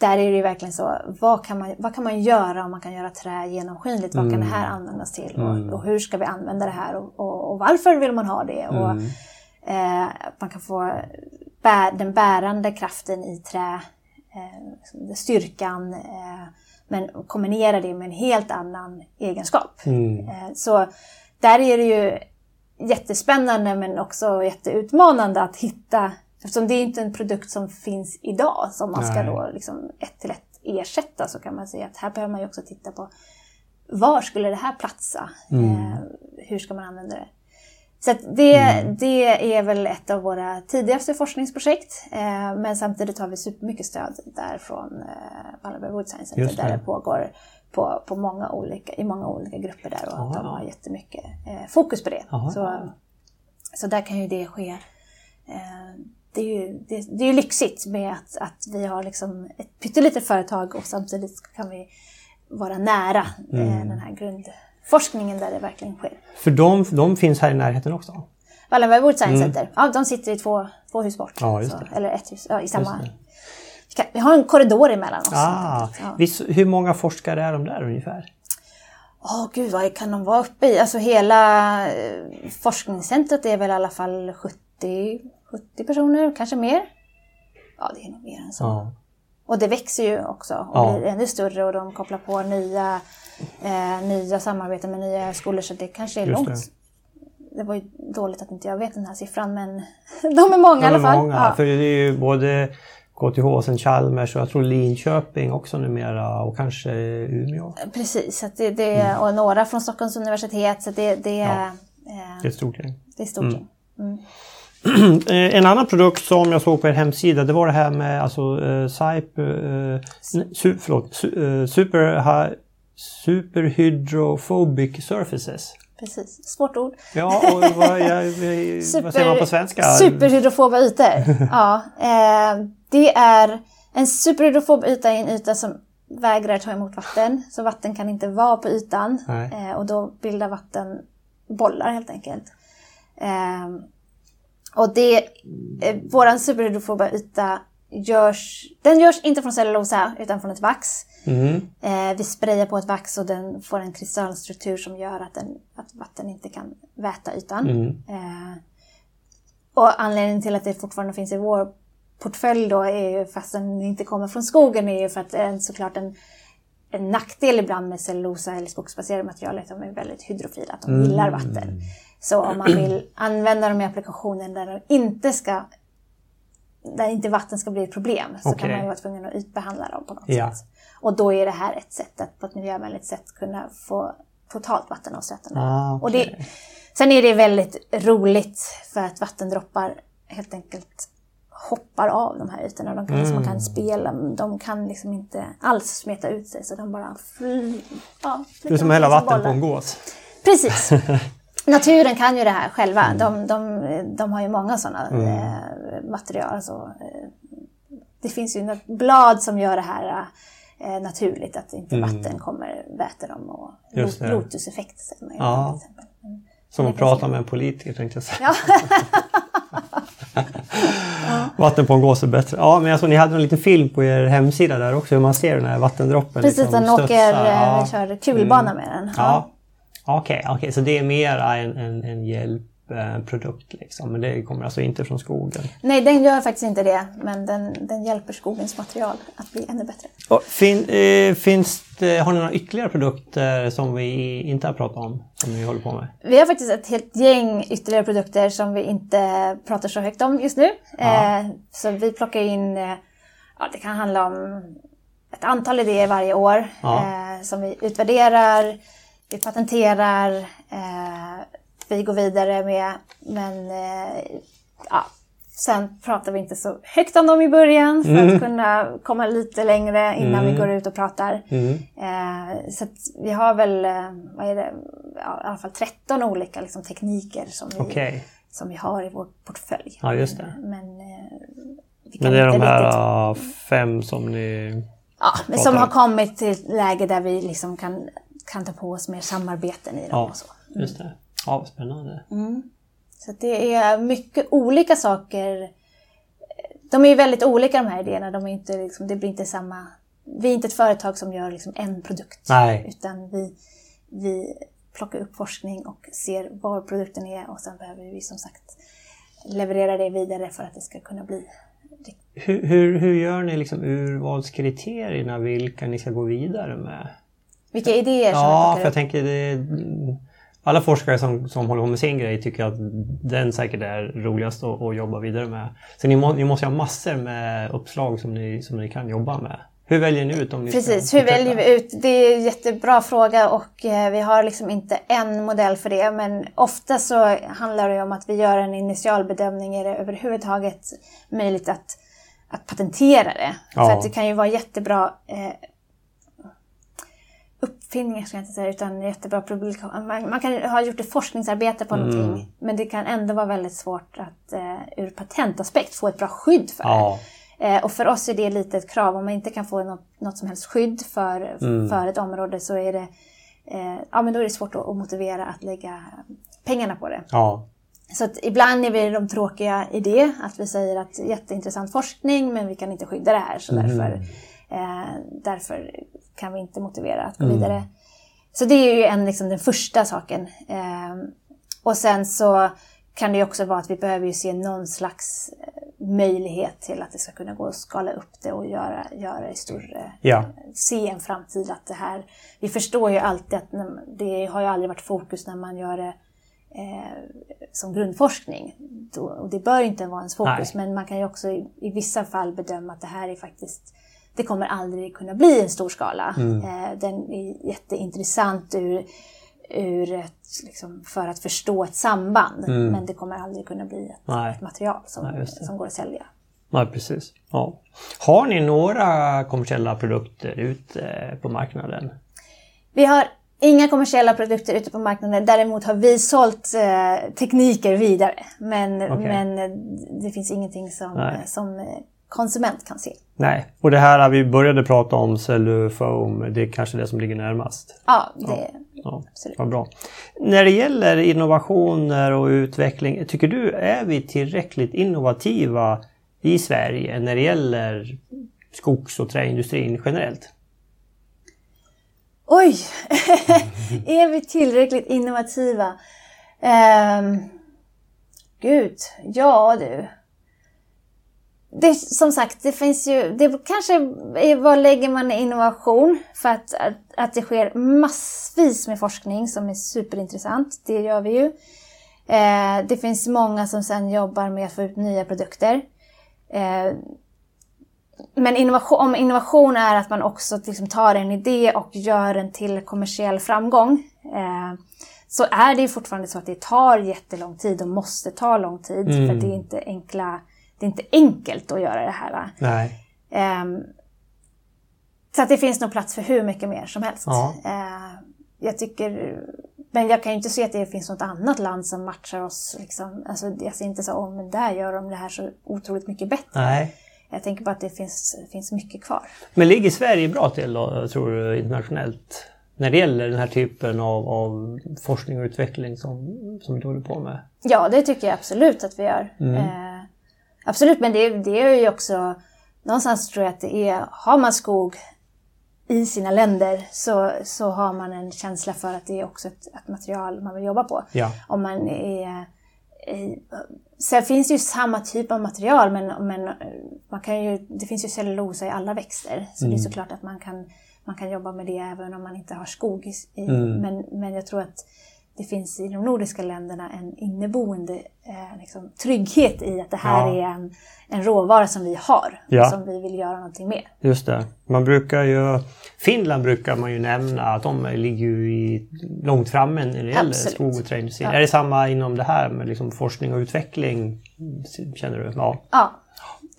S3: där är det ju verkligen så, vad kan, man, vad kan man göra om man kan göra trä genomskinligt? Vad kan det här användas till? Och, och hur ska vi använda det här? Och, och, och varför vill man ha det? Och, eh, att man kan få bär, den bärande kraften i trä, eh, styrkan, eh, men kombinera det med en helt annan egenskap. Eh, så där är det ju jättespännande men också jätteutmanande att hitta, eftersom det är inte en produkt som finns idag som man ska
S1: Nej.
S3: då liksom ett till ett ersätta så kan man säga att här behöver man ju också titta på var skulle det här platsa? Eh, hur ska man använda det? Så det, det är väl ett av våra tidigaste forskningsprojekt. Eh, men samtidigt har vi supermycket stöd där från eh, Wallenberg Wood Science Center där det pågår på, på många olika, i många olika grupper där och att de har jättemycket eh, fokus på det.
S1: Aha.
S3: Så, så där kan ju det ske. Eh, det, är ju, det, det är ju lyxigt med att, att vi har liksom ett pyttelitet företag och samtidigt kan vi vara nära
S1: Mm.
S3: eh, den här grundforskningen där det verkligen sker.
S1: För de, de finns här i närheten också?
S3: Wallenberg Wood Science Center. Ja, de sitter i två, två hus bort.
S1: Mm. Ja, just
S3: Så, eller ett hus, ja, i samma... Vi, kan, vi har en korridor emellan oss.
S1: Ah.
S3: Ja.
S1: visst, hur många forskare är de där ungefär?
S3: Åh gud, vad kan de vara uppe i? Alltså hela eh, forskningscentret är väl i alla fall 70, 70 personer, kanske mer. Ja, det är nog mer än så.
S1: Ja.
S3: Och det växer ju också och
S1: Ja.
S3: blir ännu större och de kopplar på nya, eh, nya samarbeten med nya skolor så det kanske är
S1: Just
S3: långt. Det. var ju dåligt att inte jag vet den här siffran men [laughs] de är många i alla
S1: De
S3: fall.
S1: många,
S3: Ja.
S1: för det är ju både KTH sen Chalmers och jag tror Linköping också numera och kanske Umeå.
S3: Precis, så det, det,
S1: Mm.
S3: och några från Stockholms universitet så det, det,
S1: Ja.
S3: eh,
S1: Det är ett stort gäng.
S3: det är stort. gäng.
S1: Eh, [clears throat] En annan produkt som jag såg på er hemsida det var det här med alltså uh, Cyper, eh, su, förlåt, su, eh, super, ha, superhydrophobic surfaces.
S3: Precis, svårt ord.
S1: Ja, och vad, [laughs] jag, vad säger man på svenska?
S3: Superhydrofoba ytor. [laughs] ja, eh, det är en superhydrofob yta är en yta som vägrar ta emot vatten. Så vatten kan inte vara på ytan. Eh, och då bildar vatten bollar helt enkelt. Eh, och det, eh, våran superhydrofoba yta görs, den görs inte från cellulosa utan från ett vax.
S1: Mm.
S3: Eh, vi sprayar på ett vax och den får en kristallstruktur som gör att, den, att vatten inte kan väta ytan.
S1: Mm.
S3: Eh, och anledningen till att det fortfarande finns i vår portfölj då är ju, fast den inte kommer från skogen, är ju för att är såklart en, en nackdel ibland med cellulosa eller skogsbaserade material är att de är väldigt hydrofila, att de
S1: Mm.
S3: gillar vatten. Så om man vill använda dem i applikationen där de inte ska där inte vatten ska bli ett problem så kan
S1: Okej.
S3: man vara tvungen att ytbehandla dem på något
S1: Ja.
S3: sätt. Och då är det här ett sätt att på ett miljövänligt sätt kunna få totalt vattenavsättande.
S1: Ah,
S3: och det, sen är det väldigt roligt för att vattendroppar helt enkelt hoppar av de här ytorna. De kan, liksom, man
S1: Mm.
S3: kan spela, de kan liksom inte alls smeta ut sig så de bara fly, ja,
S1: Det är som att hälla vatten på
S3: bollar.
S1: en gås.
S3: Precis. [laughs] Naturen kan ju det här själva.
S1: Mm.
S3: De, de, de har ju många sådana eh, material. Alltså, eh, det finns ju något blad som gör det här eh, naturligt, att inte vatten kommer väta dem. Och
S1: Mm. Just
S3: lotuseffekt säger man ju
S1: Ja.
S3: till exempel. Mm.
S1: Som att prata med en politiker tänkte jag säga. [laughs]
S3: Ja.
S1: Vatten på en gås är bättre. Ja, men såg ni hade en liten film på er hemsida där också hur man ser den här vattendroppen.
S3: Precis,
S1: liksom
S3: den åker,
S1: Ja.
S3: vi kör kulbana med den.
S1: Ja. Okej, okej, så det är mer en, en, en hjälpprodukt liksom. Men det kommer alltså inte från skogen.
S3: Nej, den gör faktiskt inte det, men den, den hjälper skogens material att bli ännu bättre.
S1: Och fin, eh, finns det, har ni några ytterligare produkter som vi inte har pratat om? Som ni håller på med?
S3: Vi har faktiskt ett helt gäng ytterligare produkter som vi inte pratar så högt om just nu.
S1: Ja.
S3: Eh, så vi plockar in, eh, ja, det kan handla om ett antal idéer varje år
S1: Ja.
S3: eh, som vi utvärderar, vi patenterar, eh, vi går vidare med. Men eh, ja, sen pratar vi inte så högt om dem i början för
S1: Mm.
S3: att kunna komma lite längre innan vi går ut och pratar.
S1: Mm.
S3: Eh, så vi har väl, eh, vad är det, ja, i alla fall 13 olika liksom, tekniker som vi,
S1: Okej.
S3: som vi har i vår portfölj.
S1: Ja, just det.
S3: Men, eh,
S1: Men det är de här
S3: riktigt-
S1: fem som ni...
S3: ja, men som har
S1: om.
S3: kommit till ett läge där vi liksom kan, kan ta på oss mer samarbeten i dem
S1: Ja,
S3: och så.
S1: just det. Ja, spännande.
S3: Så att det är mycket olika saker. De är ju väldigt olika de här idéerna. De är inte, liksom, det blir inte samma... Vi är inte ett företag som gör liksom en produkt.
S1: Nej.
S3: Utan vi, vi plockar upp forskning och ser var produkten är och sen behöver vi som sagt leverera det vidare för att det ska kunna bli
S1: Hur, hur, hur gör ni liksom urvalskriterierna vilka ni ska gå vidare med?
S3: Vilka idéer som
S1: Ja, för jag tänker det, alla forskare som, som håller på med sin grej tycker att den säkert är roligast att, att jobba vidare med. Så ni, må, ni måste ha massor med uppslag som ni, som ni kan jobba med. Hur väljer ni ut om ni
S3: Precis, hur väljer vi ut? Det är en jättebra fråga och eh, vi har liksom inte en modell för det. Men ofta så handlar det om att vi gör en initialbedömning. Är det överhuvudtaget möjligt att, att patentera det?
S1: Ja.
S3: För att det kan ju vara jättebra eh, uppfinningar, ska jag inte säga, utan jättebra publikation. Man, man kan ha gjort ett forskningsarbete på
S1: Mm.
S3: någonting. Men det kan ändå vara väldigt svårt att eh, ur patentaspekt få ett bra skydd för det.
S1: Ja,
S3: Eh, och för oss är det lite ett krav. Om man inte kan få något, något som helst skydd för, för ett område så är det, eh, ja, men då är det svårt att, att motivera att lägga pengarna på det.
S1: ja,
S3: Så att ibland är vi de tråkiga i det, att vi säger att jätteintressant forskning men vi kan inte skydda det här så därför, eh, därför kan vi inte motivera att gå vidare. Så det är ju en, liksom, den första saken. Eh, och sen så kan det ju också vara att vi behöver ju se någon slags eh, möjlighet till att det ska kunna gå att skala upp det och göra, göra det större.
S1: Ja.
S3: Se en framtid att det här... Vi förstår ju alltid att det har ju aldrig varit fokus när man gör det eh, som grundforskning. Då, och det bör inte vara ens fokus,
S1: Nej.
S3: men man kan ju också i, i vissa fall bedöma att det här är faktiskt det kommer aldrig kunna bli en stor skala.
S1: Mm.
S3: Eh, den är jätteintressant ur, ur ett, liksom, för att förstå ett samband. Men det kommer aldrig kunna bli ett,
S1: Mm. Nej.
S3: material som,
S1: Nej,
S3: som går att sälja.
S1: ja precis. Ja. Har ni några kommersiella produkter ute på marknaden?
S3: Vi har inga kommersiella produkter ute på marknaden. Däremot har vi sålt eh, tekniker vidare. Men,
S1: Okej.
S3: men eh, det finns ingenting som,
S1: Nej.
S3: som eh, konsument kan se.
S1: Nej, och det här vi började prata om, cellufoam, det är kanske det som ligger närmast.
S3: Ja, det,
S1: Ja,
S3: Absolut.
S1: vad bra. När det gäller innovationer och utveckling, tycker du är vi tillräckligt innovativa i Sverige när det gäller skogs och träindustrin generellt?
S3: Oj! [laughs] är vi tillräckligt innovativa? Ehm, gud, ja du. Det, som sagt, det finns ju... Det kanske är vad lägger man i innovation? För att, att, att det sker massvis med forskning som är superintressant. Det gör vi ju. Eh, det finns många som sedan jobbar med att få ut nya produkter. Eh, men innovation, om innovation är att man också liksom tar en idé och gör den till kommersiell framgång. Eh, så är det ju fortfarande så att det tar jättelång tid och måste ta lång tid. För det är inte enkla, det är inte enkelt att göra det här.
S1: Nej.
S3: Ehm, så att det finns nog plats för hur mycket mer som helst.
S1: Ja.
S3: Eh, jag tycker, men jag kan ju inte se att det finns något annat land som matchar oss. Liksom. Alltså, jag ser inte så, oh, men där gör de det här så otroligt mycket bättre.
S1: Nej.
S3: Jag tänker bara att det finns, finns mycket kvar.
S1: Men ligger Sverige bra till då, tror du, internationellt? När det gäller den här typen av, av forskning och utveckling som, som du håller på med?
S3: Ja, det tycker jag absolut att vi gör.
S1: Mm.
S3: Eh, absolut, men det, det är ju också någonstans tror jag att det är, har man skog i sina länder så, så har man en känsla för att det är också ett, ett material man vill jobba på.
S1: Ja.
S3: Om man är, sen finns det ju samma typ av material men, men man kan ju, det finns ju cellulosa i alla växter. Så
S1: Mm.
S3: det är såklart att man kan, man kan jobba med det även om man inte har skog. I, i-
S1: Mm.
S3: men, men jag tror att det finns i de nordiska länderna en inneboende eh, liksom, trygghet i att det här
S1: Ja.
S3: är en, en råvara som vi har
S1: Ja.
S3: och som vi vill göra någonting med.
S1: Just det. Man brukar ju, Finland brukar man ju nämna att de ligger ju i, långt framme när det gäller skog och träindustrin.
S3: Ja.
S1: Är det samma inom det här med liksom forskning och utveckling? Känner du? Ja.
S3: Ja.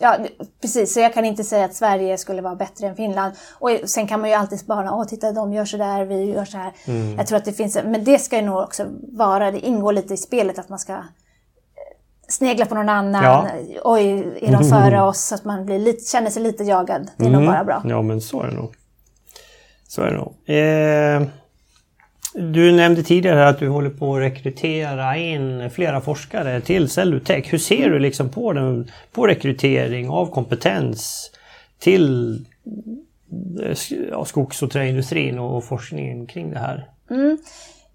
S3: Ja, precis. Så jag kan inte säga att Sverige skulle vara bättre än Finland. Och sen kan man ju alltid bara, åh titta de gör så där, vi gör så här.
S1: Mm.
S3: Jag tror att det finns, men det ska ju nog också vara, det ingår lite i spelet att man ska eh, snegla på någon annan.
S1: Ja.
S3: Oj, är de [laughs] före oss? Så att man blir lite, känner sig lite jagad. Det är nog bara bra.
S1: Mm. Ja, men så är det nog. Så är det nog. Eh, du nämnde tidigare att du håller på att rekrytera in flera forskare till Cellutech. Hur ser du liksom på, den, på rekrytering av kompetens till eh, skogs och träindustrin och forskningen kring det här?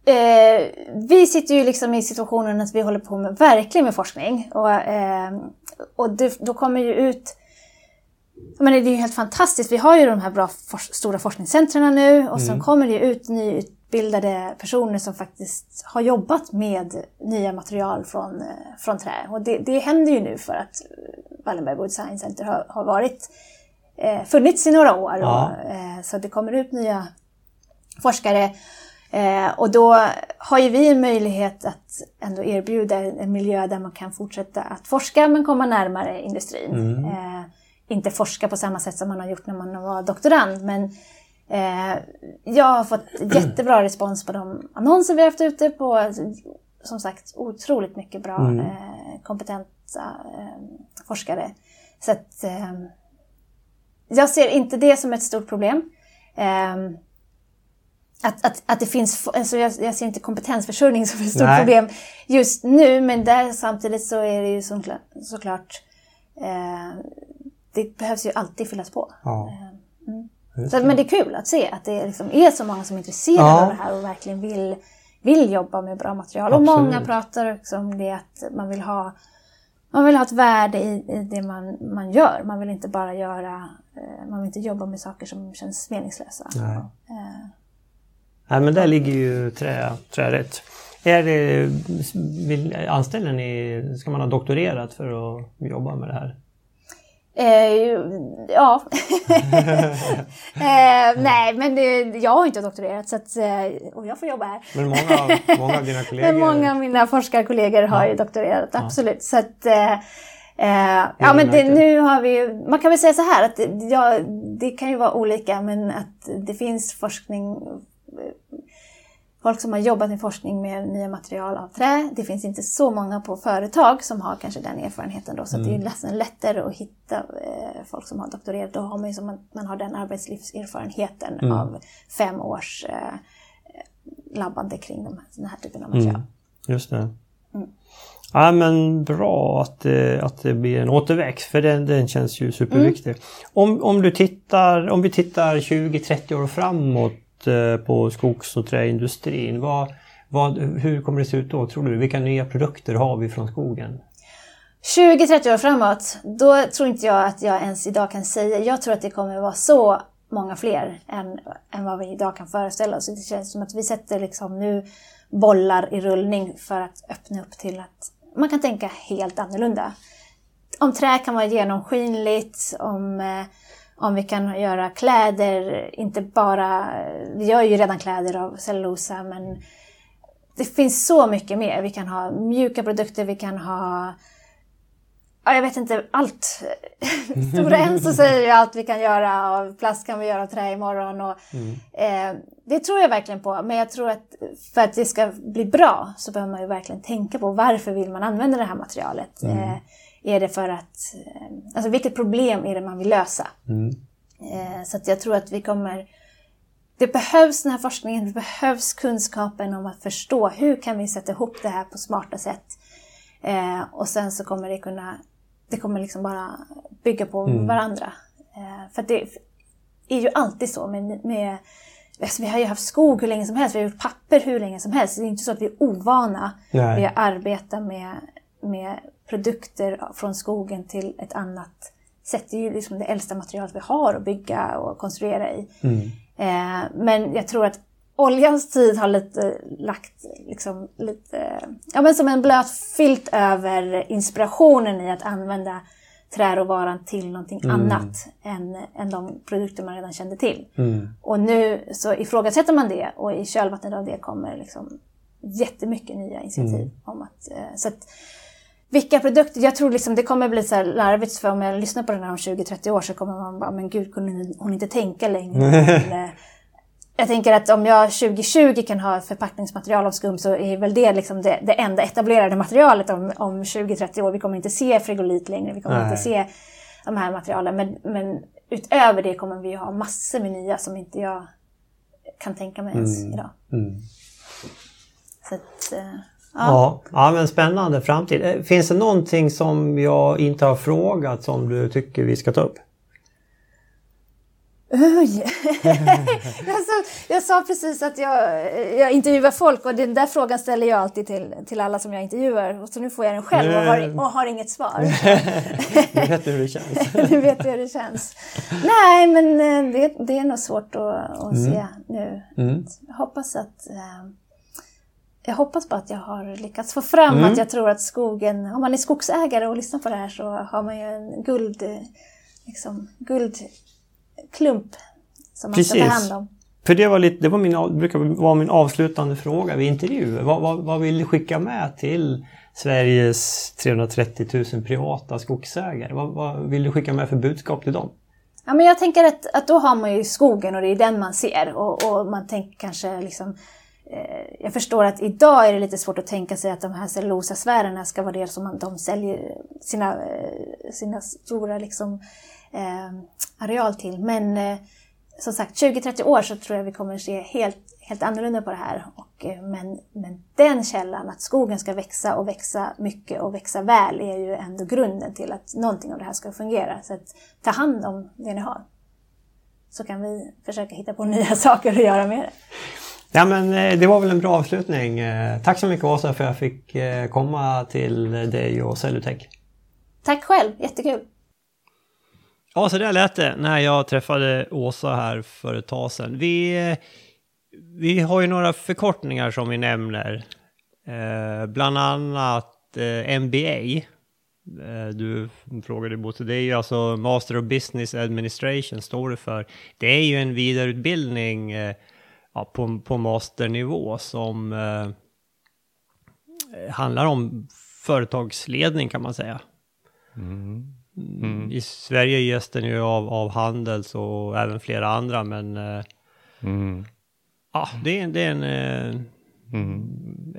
S3: Eh, vi sitter ju liksom i situationen att vi håller på med verkligen med forskning. Och, eh, och det, då kommer ju ut... Men det är ju helt fantastiskt. Vi har ju de här bra fors- stora forskningscentren nu och sen kommer det ut nyutbildade personer som faktiskt har jobbat med nya material från, eh, från trä. Och det, det händer ju nu för att eh, Wallenberg Wood Science Center har, har varit, eh, funnits i några år.
S1: Ja.
S3: Och, eh, så det kommer ut nya forskare. Eh, och då har ju vi en möjlighet att ändå erbjuda en miljö där man kan fortsätta att forska men komma närmare industrin. Eh, inte forska på samma sätt som man har gjort när man var doktorand men eh, jag har fått [clears throat] jättebra respons på de annonser vi har haft ute på som sagt otroligt mycket bra eh, kompetenta eh, forskare. Så att eh, jag ser inte det som ett stort problem. Eh, att, att, att det finns, alltså jag, jag ser inte kompetensförsörjning som ett stort
S1: Nej.
S3: problem just nu, men där samtidigt så är det ju såklart, såklart eh, det behövs ju alltid fyllas på.
S1: Ja. Just
S3: Så, men det är kul att se att det liksom är så många som är intresserade
S1: Ja.
S3: av det här och verkligen vill, vill jobba med bra material. Och
S1: Absolut.
S3: många pratar också om det att man vill ha, man vill ha ett värde i, i det man, man gör. Man vill inte bara göra, eh, man vill inte jobba med saker som känns meningslösa.
S1: Nej.
S3: Eh,
S1: Nej, men där ligger ju trä, trä rätt. Är det, vill, anställer ni, ska man ha doktorerat för att jobba med det här?
S3: Eh, ja. [laughs] eh, nej, men det, jag har inte doktorerat så att, eh, och jag får jobba här.
S1: Men många, många av dina kollegor... [laughs]
S3: Men många av mina forskarkollegor har ju doktorerat, absolut. Så att, eh, eh, ja, men det, nu har vi ju, man kan väl säga så här att det- ja, det kan ju vara olika men att det finns forskning, folk som har jobbat med forskning med nya material av trä. Det finns inte så många på företag som har kanske den erfarenheten då så att det är nästan lättare att hitta eh, folk som har doktorerat. Då har man ju som att man har den arbetslivserfarenheten av fem års eh, labbande kring de, här- den här typen av material.
S1: Just det. Ja men bra att det, att det blir en återväxt för den, den känns ju superviktig. Om, om, du tittar, om vi tittar 20-30 år framåt eh, Eh, på skogs och träindustrin. Vad, vad, hur kommer det se ut då tror du? Vilka nya produkter har vi från skogen?
S3: 20-30 år framåt, då tror inte jag att jag ens idag kan säga. Jag tror att det kommer vara så många fler än, än vad vi idag kan föreställa oss. Det känns som att vi sätter liksom nu bollar i rullning för att öppna upp till att man kan tänka helt annorlunda. Om trä kan vara genomskinligt, om, eh, om vi kan göra kläder, inte bara... Vi gör ju redan kläder av cellulosa, men det finns så mycket mer. Vi kan ha mjuka produkter, vi kan ha Ja, jag vet inte, allt. [laughs] Stora Enso säger ju allt vi kan göra av plast kan vi göra av trä imorgon. Och, eh, det tror jag verkligen på. Men jag tror att för att det ska bli bra så behöver man ju verkligen tänka på varför vill man använda det här materialet. Eh, är det för att, eh, alltså vilket problem är det man vill lösa? Eh, så jag tror att vi kommer det behövs den här forskningen, det behövs kunskapen om att förstå hur kan vi sätta ihop det här på smarta sätt. Eh, och sen så kommer det kunna det kommer liksom bara bygga på varandra. Eh, för att det är ju alltid så med, med Alltså, vi har ju haft skog hur länge som helst, vi har gjort papper hur länge som helst. Det är inte så att vi är ovana vid att arbeta med, med produkter från skogen till ett annat sätt. Det är ju liksom det äldsta materialet vi har att bygga och konstruera i. Eh, men jag tror att oljans tid har lite lagt liksom lite, ja men som en blöt filt över inspirationen i att använda träråvaran till någonting annat än, än de produkter man redan kände till. Och nu så ifrågasätter man det och i kölvattnet av det kommer liksom jättemycket nya initiativ. om att, eh, så att, vilka produkter, jag tror liksom det kommer bli så här larvigt för om jag lyssnar på den här om 20-30 år så kommer man bara, men gud kunde hon inte tänka längre? [laughs] Eller, jag tänker att om jag 2020 kan ha förpackningsmaterial av skum så är väl det liksom det, det enda etablerade materialet om, om 20-30 år. Vi kommer inte se frigolit längre, vi kommer
S1: Nej.
S3: inte se de här materialen. Men, men utöver det kommer vi ha massor med nya som inte jag kan tänka mig ens idag. Så att, eh,
S1: Ja. ja, men spännande framtid. Eh, Finns det någonting som jag inte har frågat som du tycker vi ska ta upp?
S3: Oj! [laughs] jag, sa, jag sa precis att jag, jag intervjuar folk och den där frågan ställer jag alltid till, till alla som jag intervjuar. Och så nu får jag den själv och har, och har inget svar. [laughs]
S1: Du vet hur det känns. [laughs]
S3: du vet hur det känns. Nej, men eh, det, det är nog svårt att, att se nu. Jag hoppas att eh, jag hoppas på att jag har lyckats få fram att jag tror att skogen, om man är skogsägare och lyssnar på det här så har man ju en guld, liksom, guldklump som man ska ta
S1: Precis.
S3: hand om.
S1: För det var lite, det var min, brukar vara min avslutande fråga vid intervjuer. Vad, vad, vad vill du skicka med till Sveriges 330 000 privata skogsägare? Vad, vad vill du skicka med för budskap till dem?
S3: Ja, men jag tänker att, att då har man ju skogen och det är den man ser. Och, och man tänker kanske liksom... Eh, jag förstår att idag är det lite svårt att tänka sig att de här cellulosasfärerna ska vara det som man, de säljer sina, eh, sina stora liksom, eh, areal till. Men eh, som sagt, 20-30 år så tror jag vi kommer se helt, helt annorlunda på det här. Och, eh, men, men den källan, att skogen ska växa och växa mycket och växa väl, är ju ändå grunden till att någonting av det här ska fungera. Så att ta hand om det ni har. Så kan vi försöka hitta på nya [laughs] saker att göra med det.
S1: Ja, men eh, det var väl en bra avslutning. Eh, Tack så mycket Åsa för att jag fick eh, komma till dig och Cellutech.
S3: Tack själv, jättekul!
S1: Ja, så där lät det när jag träffade Åsa här för ett tag sedan. Vi, vi har ju några förkortningar som vi nämner. Eh, bland annat eh, MBA. Eh, du frågade Bosse, det är ju alltså Master of Business Administration står det för. Det är ju en vidareutbildning ja, på, på masternivå som eh, handlar om företagsledning kan man säga. Mm. I Sverige ges den ju av, av Handels och även flera andra, men eh,
S2: Mm.
S1: ja, det är, det är en eh,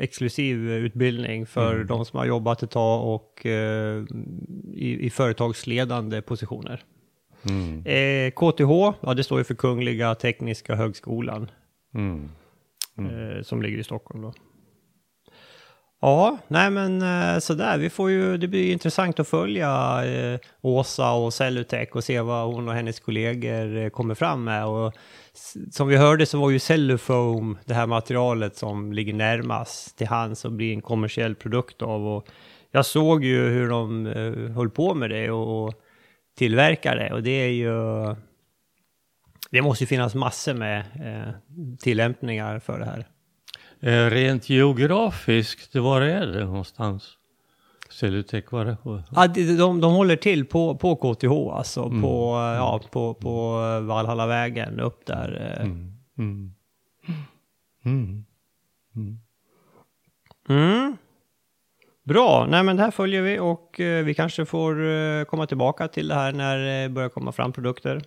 S1: exklusiv utbildning för de som har jobbat ett tag och eh, i, i företagsledande positioner.
S2: Mm.
S1: Eh, KTH, ja det står ju för Kungliga Tekniska Högskolan
S2: Mm. mm.
S1: eh, som ligger i Stockholm då. Ja, nej men eh, sådär, vi får ju, det blir intressant att följa eh, Åsa och Cellutech och se vad hon och hennes kollegor eh, kommer fram med. Och som vi hörde så var ju Cellufoam det här materialet som ligger närmast till hands och blir en kommersiell produkt av. Och jag såg ju hur de eh, höll på med det och, och tillverkade och det är ju det måste ju finnas massor med eh, tillämpningar för det här.
S2: Eh, rent geografiskt, var är det någonstans? Cellutech, var det?
S1: Ja, de, de, de håller till på, på KTH, alltså på, ja, på, på Valhallavägen upp där. eh.
S2: Mm. Mm.
S1: Mm. Bra, nej men det här följer vi och eh, vi kanske får eh, komma tillbaka till det här när det börjar komma fram produkter.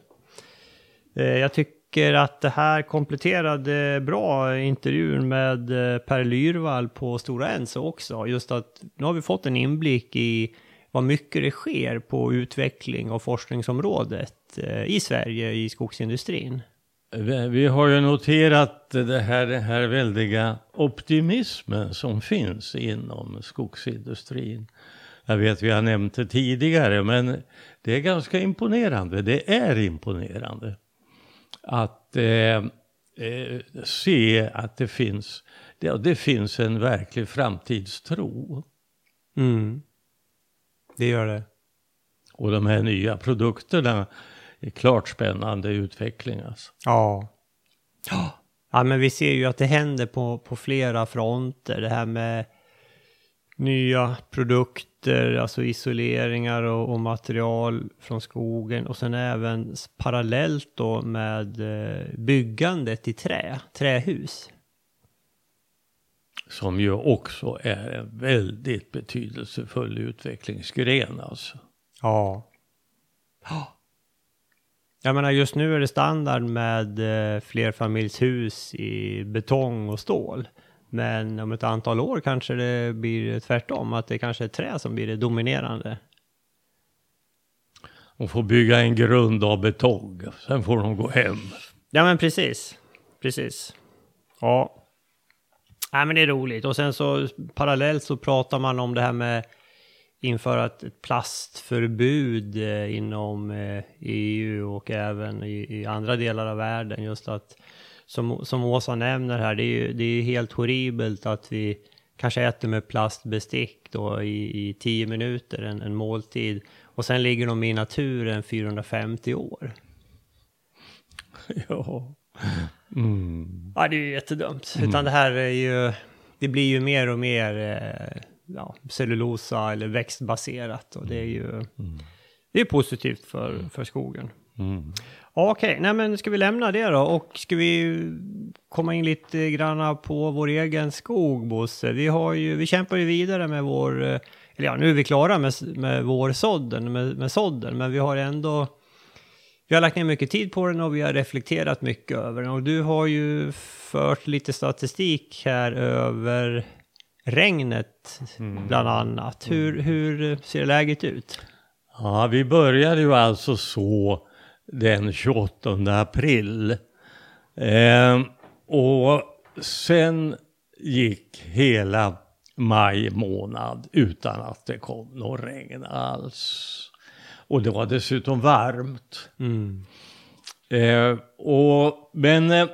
S1: Eh, jag tycker att det här kompletterade bra intervjun med eh, Per Lyrvall på Stora Enso också. Just att nu har vi fått en inblick i vad mycket det sker på utveckling och forskningsområdet eh, i Sverige i skogsindustrin.
S2: Vi, vi har ju noterat det här, den här väldiga optimismen som finns inom skogsindustrin. Jag vet vi har nämnt det tidigare men det är ganska imponerande. Det är imponerande att eh, eh, se att det finns, det, det finns en verklig framtidstro.
S1: Mm. Det gör det.
S2: Och de här nya produkterna är klart spännande utveckling alltså.
S1: Ja. Ja, men vi ser ju att det händer på, på flera fronter. Det här med nya produkter, alltså isoleringar och, och material från skogen och sen även parallellt då med eh, byggandet i trä, trähus.
S2: Som ju också är en väldigt betydelsefull utvecklingsgren alltså.
S1: Ja. Jag menar just nu är det standard med eh, flerfamiljshus i betong och stål. Men om ett antal år kanske det blir tvärtom, att det kanske är trä som blir det dominerande.
S2: De får bygga en grund av betong, sen får de gå hem.
S1: Ja men precis, precis. Ja. Nej men det är roligt. Och sen så parallellt så pratar man om det här med införa ett plastförbud eh, inom eh, EU och även i, i andra delar av världen. Just att som, som Åsa nämner här, det är ju det är helt horribelt att vi kanske äter med plastbestick då i, i tio minuter, en, en måltid. Och sen ligger de i naturen 450 år. [laughs]
S2: Ja. Mm.
S1: Ja, det är ju jättedumt. Utan det här är ju, det blir ju mer och mer eh, ja, cellulosa eller växtbaserat. Och det är ju det är positivt för, för skogen.
S2: Mm.
S1: Okej, nej men ska vi lämna det då och ska vi komma in lite granna på vår egen skog, Bosse? Vi, har ju, vi kämpar ju vidare med vår, eh, eller ja, nu är vi klara med, med vår sådden, med, med sådden, men vi har ändå, vi har lagt ner mycket tid på den och vi har reflekterat mycket över den och du har ju fört lite statistik här över regnet bland annat. Hur, hur ser läget ut?
S2: Ja, vi började ju alltså så den 28 april. Eh, och sen gick hela maj månad utan att det kom någon regn alls. Och det var dessutom varmt.
S1: Mm.
S2: Eh, och, men eh,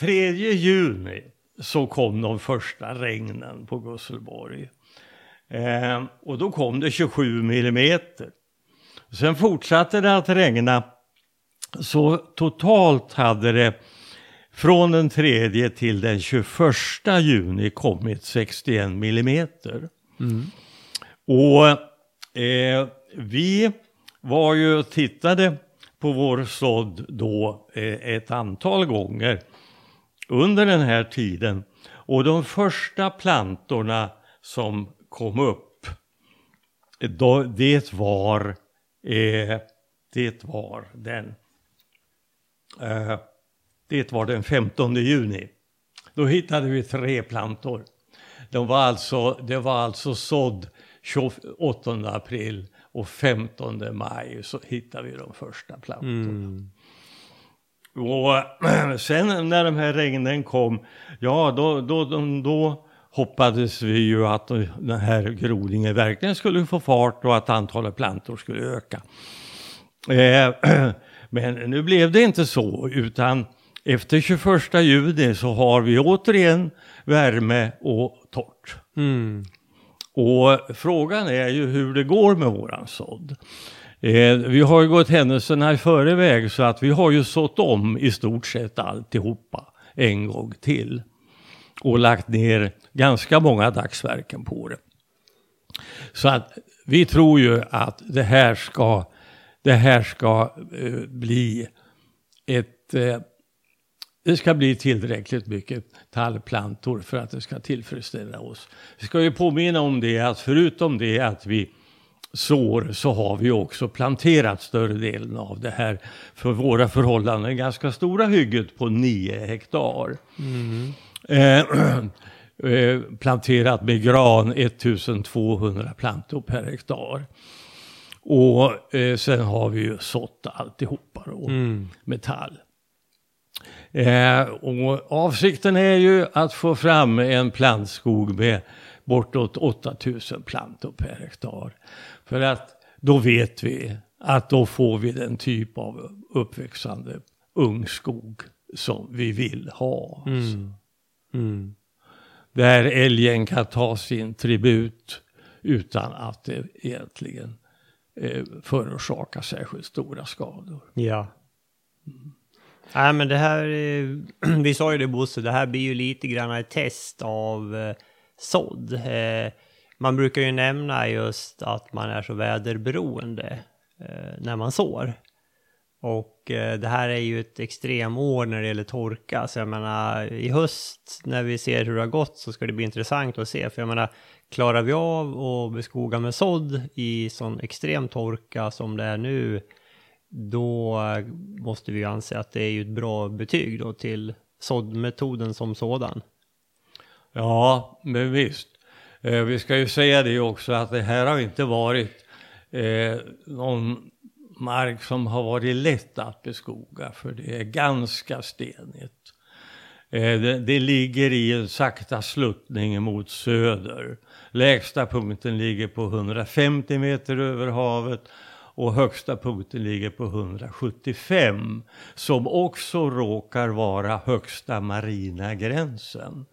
S2: 3 juni så kom de första regnen på Gusselborg. Eh, och då kom det 27 millimeter. Sen fortsatte det att regna. Så totalt hade det från den 3 till den 21 juni kommit 61 millimeter. Och eh, vi var ju och tittade på vår sådd då eh, ett antal gånger under den här tiden. Och de första plantorna som kom upp, då, det var, eh, det var den det var den 15 juni. Då hittade vi tre plantor. De var alltså, det var alltså sådd 28 april och 15 maj så hittade vi de första plantorna. Och [clears throat] sen när de här regnen kom, ja då, då, då, då hoppades vi ju att den här grodningen verkligen skulle få fart och att antalet plantor skulle öka. Eh, [clears throat] men nu blev det inte så, utan efter 21 juni så har vi återigen värme och torrt.
S1: Mm.
S2: Och frågan är ju hur det går med våran sådd. Eh, vi har ju gått händelserna i förväg så att vi har ju sått om i stort sett alltihopa en gång till. Och lagt ner ganska många dagsverken på det. Så att vi tror ju att det här ska, det här ska eh, bli ett eh, det ska bli tillräckligt mycket tallplantor för att det ska tillfredsställa oss. Vi ska ju påminna om det att förutom det att vi sår så har vi också planterat större delen av det här för våra förhållanden ganska stora hygget på 9 hektar. Mm. [clears throat] eh, planterat med gran 1200 plantor per hektar. Och eh, sen har vi ju sått alltihopa då, med tall. Eh, och avsikten är ju att få fram en plantskog med bortåt 8000 plantor per hektar. För att då vet vi att då får vi den typ av uppväxande ungskog som vi vill ha.
S1: Mm. Mm.
S2: Där älgen kan ta sin tribut utan att det egentligen eh, förorsakar särskilt stora skador.
S1: Ja. Nej, men det här, eh, [clears throat] vi sa ju det Bosse, det här blir ju lite grann ett test av eh, sådd. Eh, man brukar ju nämna just att man är så väderberoende eh, när man sår. Och eh, det här är ju ett extremår när det gäller torka. Så jag menar, i höst när vi ser hur det har gått så ska det bli intressant att se. För jag menar, klarar vi av att beskoga med sådd i sån extrem torka som det är nu, då måste vi ju anse att det är ju ett bra betyg då till såddmetoden som sådan.
S2: Ja, men visst. Eh, vi ska ju säga det också att det här har inte varit eh, någon mark som har varit lätt att beskoga för det är ganska stenigt. Eh, det, det, ligger i en sakta sluttning mot söder. Lägsta punkten ligger på 150 meter över havet och högsta punkten ligger på 175 som också råkar vara högsta marina gränsen.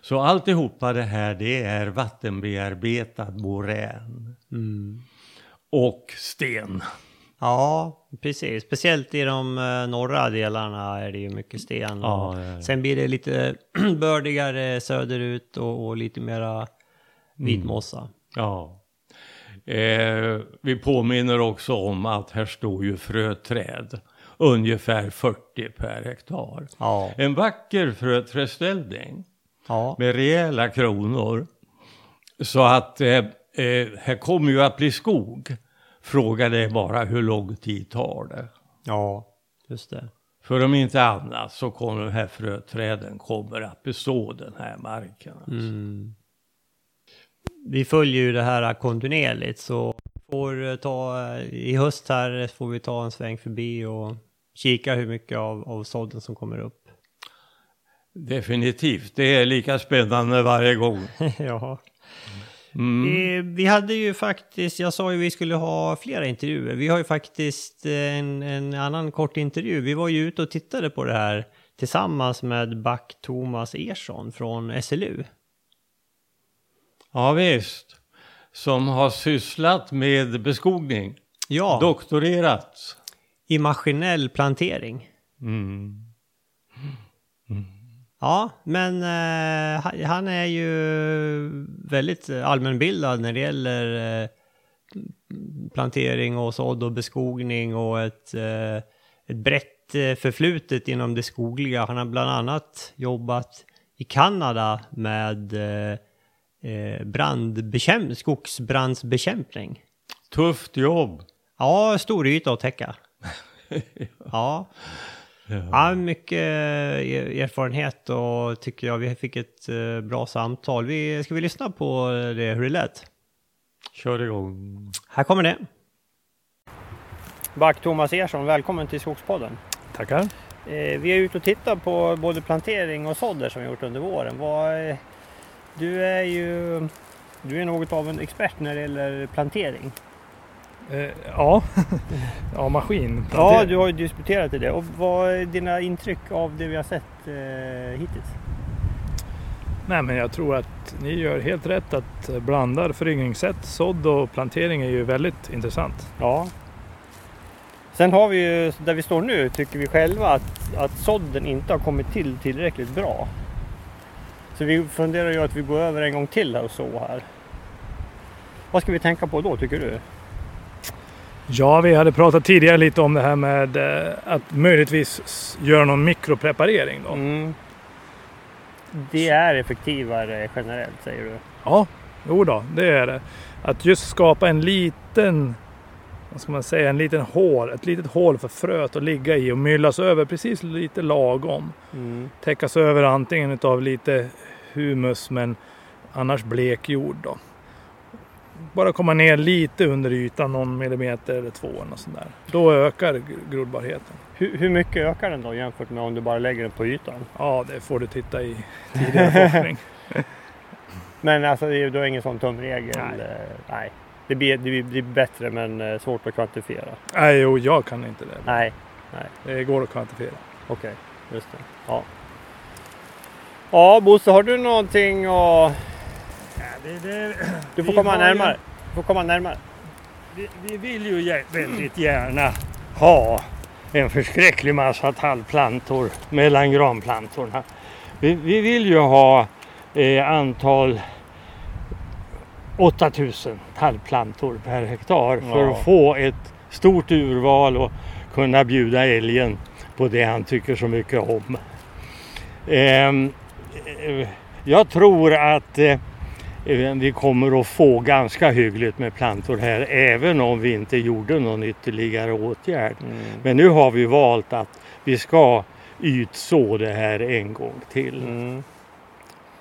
S2: Så alltihopa det här det är vattenbearbetad morän.
S1: Mm.
S2: Och sten.
S1: Ja, precis. Speciellt i de uh, norra delarna är det ju mycket sten.
S2: Ja, ja, ja.
S1: Sen blir det lite [clears throat] bördigare söderut och, och lite mera vitmossa. Mm.
S2: Ja. Eh, vi påminner också om att här står ju fröträd. Ungefär 40 per hektar.
S1: Ja.
S2: En vacker fröträdställning.
S1: Ja.
S2: Med rejäla kronor. Så att eh, eh, här kommer ju att bli skog. Frågan är bara hur lång tid tar det.
S1: ja, just det.
S2: För om inte annat så kommer de här fröträden kommer att bestå den här marken. Alltså.
S1: Mm. Vi följer ju det här kontinuerligt så får eh, ta eh, i höst här får vi ta en sväng förbi och kika hur mycket av, av sådden som kommer upp.
S2: Definitivt, det är lika spännande varje gång. [laughs]
S1: ja.
S2: Mm.
S1: Vi hade ju faktiskt, jag sa ju vi skulle ha flera intervjuer. Vi har ju faktiskt eh, en, en annan kort intervju. Vi var ju ute och tittade på det här tillsammans med Back Thomas Ersson från SLU.
S2: Ja visst, som har sysslat med beskogning,
S1: Ja,
S2: doktorerat.
S1: i maskinell plantering.
S2: Mm.
S1: Ja, men eh, han- är ju väldigt allmänbildad när det gäller eh, plantering och sådd och beskogning och ett, eh, ett brett eh, förflutet inom det skogliga. Han har bland annat jobbat i Kanada med eh, brandbekämp- skogsbrandsbekämpning.
S2: Tufft jobb.
S1: Ja, stor yta att täcka. [laughs] Ja. Ja, mycket eh, erfarenhet och tycker jag vi fick ett eh, bra samtal. Vi, ska vi lyssna på det, hur det lät?
S2: Kör igång.
S1: Här kommer det. Back Thomas Ersson, välkommen till Skogspodden.
S4: Tackar.
S1: Eh, vi är ute och tittar på både plantering och sådder som vi gjort under våren. Vad, eh, du är ju du är något av en expert när det gäller plantering.
S4: Eh, ja, [laughs] ja maskin.
S1: Ja, du har ju disputerat i det. Och vad är dina intryck av det vi har sett eh, hittills?
S4: Nej, men jag tror att ni gör helt rätt att blanda föryngringssätt. Sådd och plantering är ju väldigt intressant.
S1: Ja. Sen har vi ju, där vi står nu, tycker vi själva att, att sådden inte har kommit till tillräckligt bra. Så vi funderar ju att vi går över en gång till här och så här. Vad ska vi tänka på då, tycker du?
S4: Ja, vi hade pratat tidigare lite om det här med eh, att möjligtvis göra någon mikropreparering då.
S1: Mm. Det är effektivare generellt, säger du?
S4: Ja, jo då, det är det. Att just skapa en liten, vad ska man säga, en liten hål, ett litet hål för fröet att ligga i och myllas över precis lite lagom.
S1: Mm.
S4: täckas över antingen av lite humus men annars blek jord då. Bara komma ner lite under ytan, någon millimeter eller två eller något där. Då ökar gr- grodbarheten.
S1: Hur, hur mycket ökar den då jämfört med om du bara lägger den på ytan?
S4: Ja, det får du titta i tidigare forskning. [laughs]
S1: Men alltså det är då ingen sån tumregel?
S4: Nej.
S1: nej. Det, blir, det blir- bättre men eh, svårt att kvantifiera?
S4: Nej, jo, jag kan inte det.
S1: Nej,
S4: Det går att kvantifiera.
S1: okej. Just det. Ja. Ja, Bosse, har du någonting att...
S2: det, det,
S1: Du får
S2: Vi
S1: komma närmare. Du får komma närmare.
S2: vi, vi vill ju väldigt gärna ha en förskräcklig massa tallplantor mellan granplantorna. Vi, vi vill ju ha eh, antal 8000 tallplantor per hektar för
S1: Ja.
S2: att få ett stort urval och kunna bjuda älgen på det han tycker så mycket om. Ehm, eh, jag tror att eh, vi kommer att få ganska hyggligt med plantor här även om vi inte gjorde någon ytterligare åtgärd. Men nu har vi valt att vi ska ytså det här en gång till.
S1: Mm.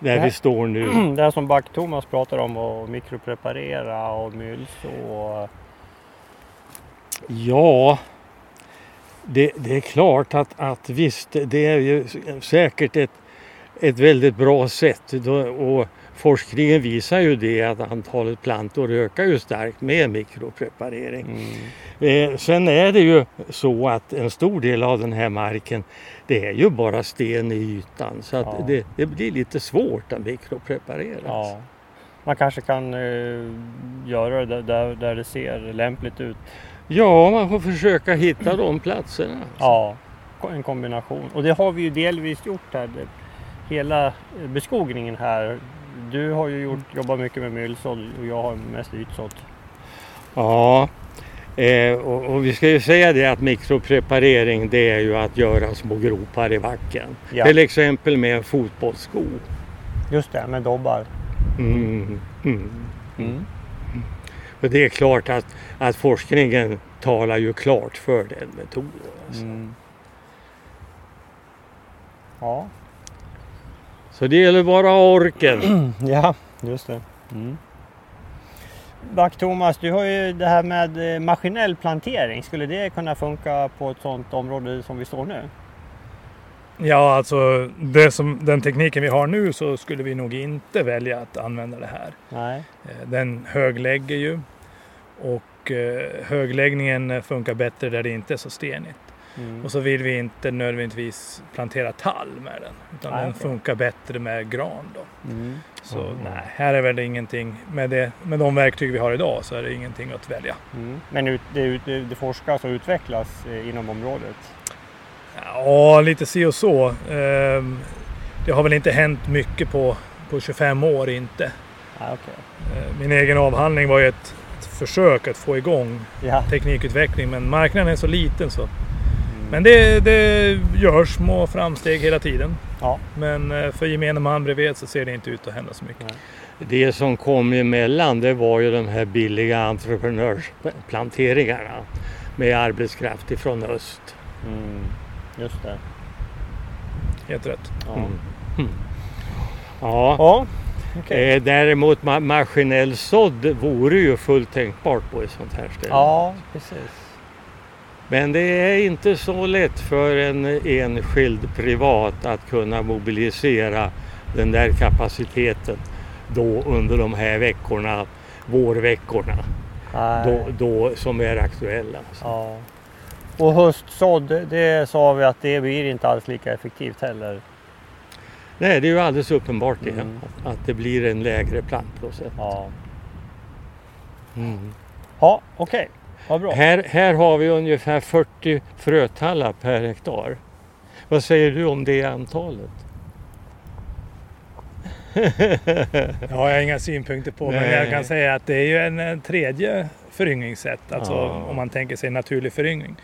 S2: Där
S1: här-
S2: vi står nu. [clears throat]
S1: Det här som Back-Thomas pratar om att mikropreparera och mylså. och-
S2: Ja, det, det är klart att, att visst, det är ju säkert ett, ett väldigt bra sätt. Då, och forskningen visar ju det att antalet plantor ökar ju starkt med mikropreparering.
S1: Mm.
S2: Eh, sen är det ju så att en stor del av den här marken det är ju bara sten i ytan så att
S1: Ja.
S2: det, det blir lite svårt att mikropreparera.
S1: Ja. Man kanske kan eh, göra det där, där det ser lämpligt ut.
S2: ja, man får försöka hitta de platserna.
S1: Ja, en kombination. Och det har vi ju delvis gjort här. Hela beskogningen här. Du har ju gjort, jobbat mycket med myllsådd och jag har mest ytsådd.
S2: Ja, eh, och, och vi ska ju säga det att mikropreparering det är ju att göra små gropar i backen.
S1: Ja.
S2: Till exempel med en fotbollssko.
S1: Just det, med dobbar.
S2: Mm. Mm.
S1: Mm.
S2: Och det är klart att, att forskningen talar ju klart för den metoden. Alltså.
S1: Mm. Ja.
S2: Så det gäller bara orken. [clears throat]
S1: ja, just det. Mm. Back-Thomas, du har ju det här med eh, maskinell plantering. Skulle det kunna funka på ett sådant område som vi står nu?
S4: Ja, alltså det som, den tekniken vi har nu så skulle vi nog inte välja att använda det här.
S1: Nej.
S4: Eh, Den höglägger ju och eh, högläggningen funkar bättre där det inte är så stenigt.
S1: Mm.
S4: Och så vill vi inte nödvändigtvis plantera tall med den utan
S1: Nej,
S4: den funkar bättre med gran då.
S1: Mm.
S4: Så
S2: Mm.
S4: nej, här är väl ingenting med, det, med de verktyg vi har idag så är det ingenting att välja.
S1: Mm. Men ut, det, det, det forskas och utvecklas eh, inom området?
S4: Ja, lite si och så. Ehm, Det har väl inte hänt mycket på, på 25 år inte.
S1: Ja, okej.
S4: Eh, Min egen avhandling var ju ett, ett försök att få igång
S1: Ja.
S4: teknikutveckling men marknaden är så liten så. Men det, det görs små framsteg hela tiden.
S1: Ja.
S4: Men eh, för gemene man bredvid så ser det inte ut att hända så mycket.
S2: Det som kom emellan det var ju de här billiga entreprenörsplanteringarna med arbetskraft ifrån öst.
S1: Mm. Just det.
S4: Helt rätt.
S1: Ja.
S2: Mm. Mm. Ja,
S1: Ja, okej.
S2: eh, däremot ma- maskinell sådd vore ju fullt tänkbart på ett sånt här ställe.
S1: Ja, precis.
S2: Men det är inte så lätt för en enskild privat att kunna mobilisera den där kapaciteten då under de här veckorna, vårveckorna,
S1: Nej.
S2: då, då, som är aktuella.
S1: Ja. Och höstsådd, det- sa vi att det blir inte alls lika effektivt heller.
S2: Nej, det är ju alldeles uppenbart det,
S1: Mm.
S2: att, att det blir en lägre plantprocent.
S1: Ja,
S2: Mm.
S1: ja okej. Vad bra.
S2: Här, här har vi ungefär 40 frötallar per hektar. Vad säger du om det antalet?
S4: Jag har inga synpunkter på men
S2: Nej.
S4: jag kan säga att det är ju en, en tredje föryngringssätt. Alltså
S2: Ja.
S4: om man tänker sig naturlig föryngring.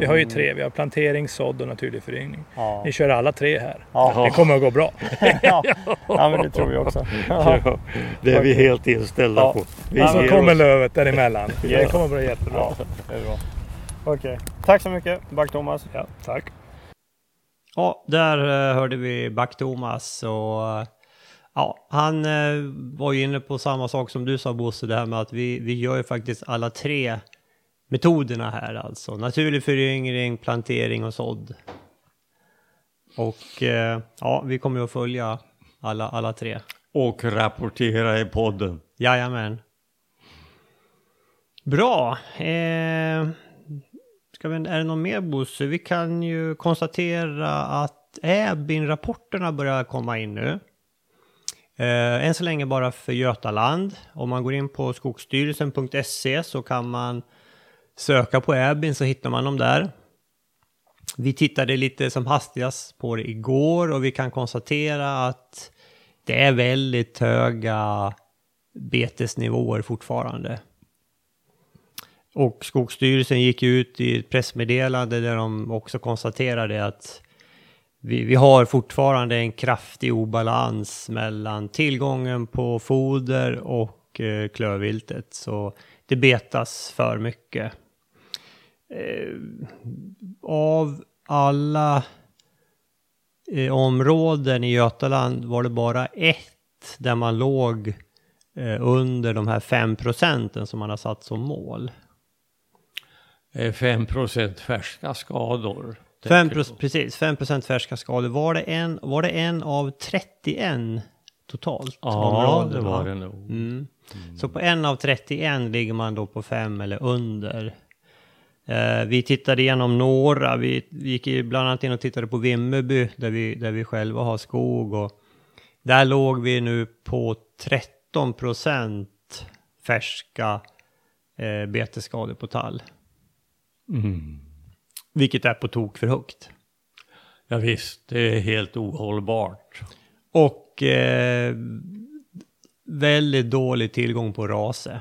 S4: Vi har ju tre. Vi har plantering, sådd och naturlig föryngring.
S1: Ja.
S4: Ni kör alla tre här.
S1: Ja.
S4: Det kommer att gå bra. [laughs]
S1: ja. ja, men det tror vi också. [laughs]
S2: Det är vi helt inställda
S1: Ja.
S2: på. Vi
S4: så kommer
S2: oss.
S4: lövet däremellan.
S1: Ja.
S4: Det kommer att bli jättebra.
S1: Ja, det är bra. Okej. Tack så mycket, Back-Thomas.
S4: Ja, tack.
S1: Ja, där eh, hörde vi Back-Thomas och ja, han eh, var ju inne på samma sak som du sa Bosse, det här med att vi, vi gör ju faktiskt alla tre metoderna här alltså. Naturlig föryngring, plantering och sådd. Och eh, ja, vi kommer att följa alla, alla tre.
S2: och rapportera i podden.
S1: Jajamän. Bra. Eh, ska vi, är det någon mer Bosse? Vi kan ju konstatera att Äbin-rapporterna börjar komma in nu. Eh, än så länge bara för Götaland. Om man går in på skogsstyrelsen.se så kan man söka på ABIN så hittar man dem där. Vi tittade lite som hastigast på det igår och vi kan konstatera att det är väldigt höga betesnivåer fortfarande. Och Skogsstyrelsen gick ut i ett pressmeddelande där de också konstaterade att vi, vi har fortfarande en kraftig obalans mellan tillgången på foder och eh, klövviltet. Så det betas för mycket. Eh, av alla eh, områden i Götaland var det bara ett där man låg eh, under de här 5 procenten som man har satt som mål.
S2: Eh, 5 procent färska skador.
S1: 5
S2: tänker du?
S1: precis, 5 färska skador. Var det, en, var det en av 31 totalt?
S2: Ja, det var
S1: va?
S2: det nog.
S1: Mm. Så på en av 31 ligger man då på 5 eller under. Eh, vi tittade igenom några, vi, vi gick bland annat in och tittade på Vimmerby där vi, där vi själva har skog och där låg vi nu på 13 procent färska eh, betesskador på tall.
S2: Mm.
S1: Vilket är på tok för högt.
S2: Ja, visst, det är helt ohållbart.
S1: Och eh, väldigt dålig tillgång på rase.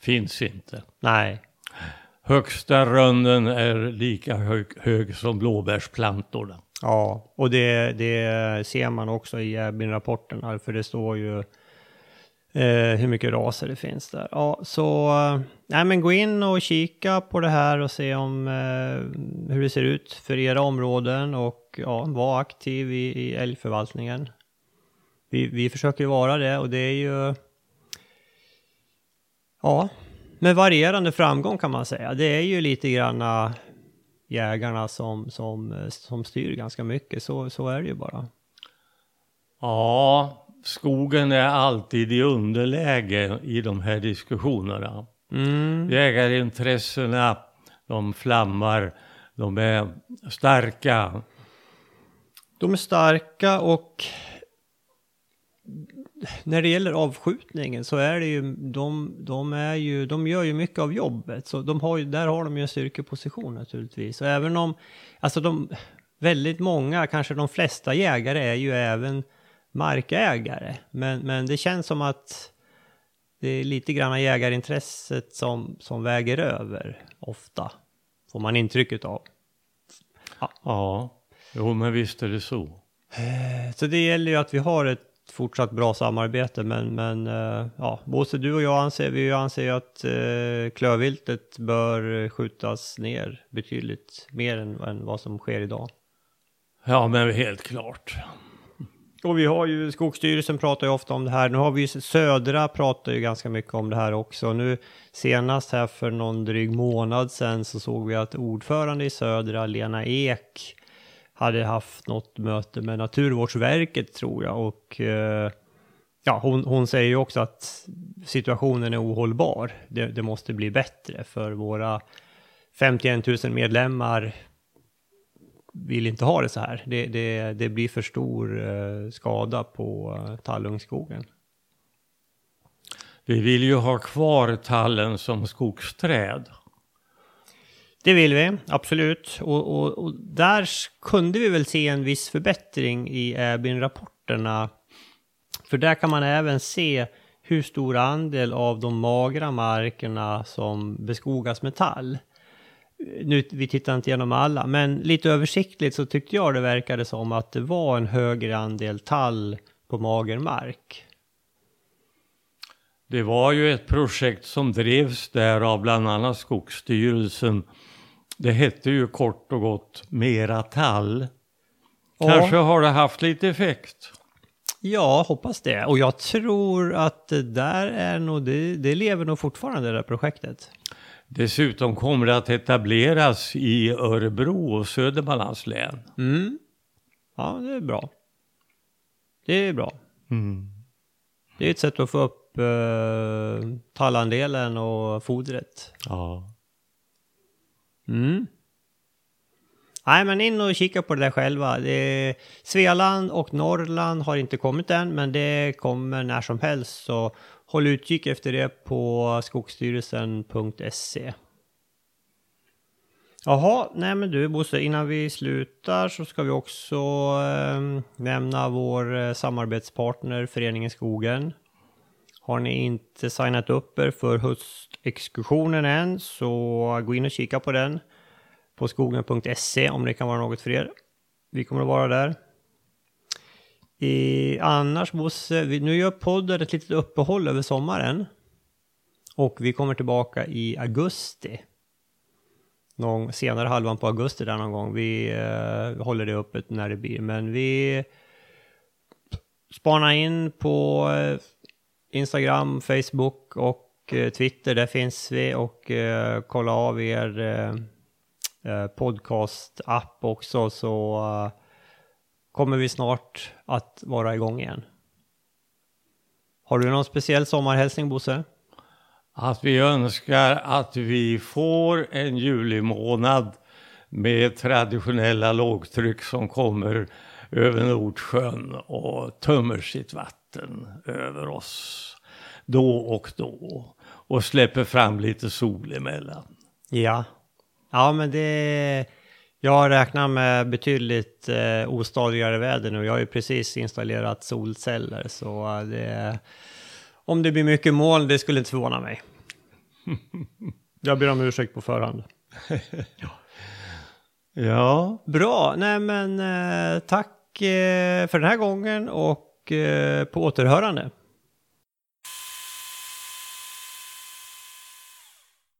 S2: Finns inte.
S1: Nej,
S2: Högsta rönnen är lika hög, hög som blåbärsplantorna.
S1: ja, och det, det ser man också i Äbin-rapporten här, för det står ju eh, hur mycket raser det finns där. Ja, så eh, nej, men gå in och kika på det här och se om eh, hur det ser ut för era områden och ja, var aktiv i, i älgförvaltningen. Vi, vi försöker ju vara det och det är ju Ja, med varierande framgång kan man säga. Det är ju lite granna jägarna som, som, som styr ganska mycket. Så, så är det ju bara.
S2: Ja, skogen är alltid i underläge i de här diskussionerna.
S1: Mm.
S2: Jägarintressena, de flammar, de är starka.
S1: De är starka och när det gäller avskjutningen så är det ju, de, de är ju, de gör ju mycket av jobbet. Så de har ju, där har de ju en styrkeposition naturligtvis. Och även om, alltså de, väldigt många, kanske de flesta jägare är ju även markägare. Men, men det känns som att det är lite grann jägarintresset som, som väger över ofta. Får man intrycket av.
S2: Ja, jo men visst är det så.
S1: Så det gäller ju att vi har ett fortsatt bra samarbete, men, men eh, ja, Bosse, du och jag anser, vi anser ju att eh, klövviltet bör skjutas ner betydligt mer än, än vad som sker idag.
S2: Ja men helt klart.
S1: Och vi har ju, Skogsstyrelsen pratar ju ofta om det här. Nu har vi ju Södra pratar ju ganska mycket om det här också. Nu senast här för någon dryg månad sedan så såg vi att ordförande i Södra, Lena Ek, hade haft något möte med Naturvårdsverket tror jag och eh, ja, hon, hon säger ju också att situationen är ohållbar. Det, det måste bli bättre för våra 51 000 medlemmar vill inte ha det så här. Det, det, det blir för stor eh, skada på eh, tallungskogen.
S2: Vi vill ju ha kvar tallen som skogsträd.
S1: Det vill vi, absolut. Och, och, och där kunde vi väl se en viss förbättring i Äbin-rapporterna. För där kan man även se hur stor andel av de magra markerna som beskogas med tall. Nu, vi tittar inte igenom alla, men lite översiktligt så tyckte jag det verkade som att det var en högre andel tall på mager mark.
S2: Det var ju ett projekt som drevs där av bland annat Skogsstyrelsen. Det hette ju kort och gott Mera tall.
S1: Ja.
S2: Kanske har det haft lite effekt.
S1: Ja, hoppas det. Och jag tror att det där är nog, det, det lever nog fortfarande det där projektet.
S2: Dessutom kommer det att etableras i Örebro och Södermanlands län.
S1: Mm. Ja, det är bra. Det är bra.
S2: Mm.
S1: Det är ett sätt att få upp eh, tallandelen och fodret.
S2: Ja.
S1: Mm. Nej, men in och kika på det där själva. Det, Svealand och Norrland har inte kommit än, men det kommer när som helst. Så håll utkik efter det på skogsstyrelsen.se. Jaha, nej men du Bosse, innan vi slutar så ska vi också eh, nämna vår eh, samarbetspartner Föreningen Skogen. Har ni inte signat upp er för höstexkursionen än så gå in och kika på den på skogen.se om det kan vara något för er. Vi kommer att vara där. I, annars Bosse, vi, nu gör podden ett litet uppehåll över sommaren. Och vi kommer tillbaka i augusti. Någon senare halvan på augusti där någon gång. Vi eh, håller det öppet när det blir. Men vi spanar in på eh, Instagram, Facebook och eh, Twitter. Där finns vi och eh, kolla av er eh, eh, podcast-app också så eh, kommer vi snart att vara igång igen. Har du någon speciell sommarhälsning Bosse?
S2: Att vi önskar att vi får en julimånad med traditionella lågtryck som kommer över Nordsjön och tömmer sitt vatten över oss då och då och släpper fram lite sol emellan.
S1: Ja. Ja, men det... Jag räknar med betydligt eh, ostadigare väder nu. Jag har ju precis installerat solceller så det... Om det blir mycket moln, det skulle inte förvåna mig. [laughs] Jag ber om ursäkt på förhand. [laughs]
S2: Ja,
S1: Bra, nej men eh, tack eh, för den här gången och eh, på återhörande.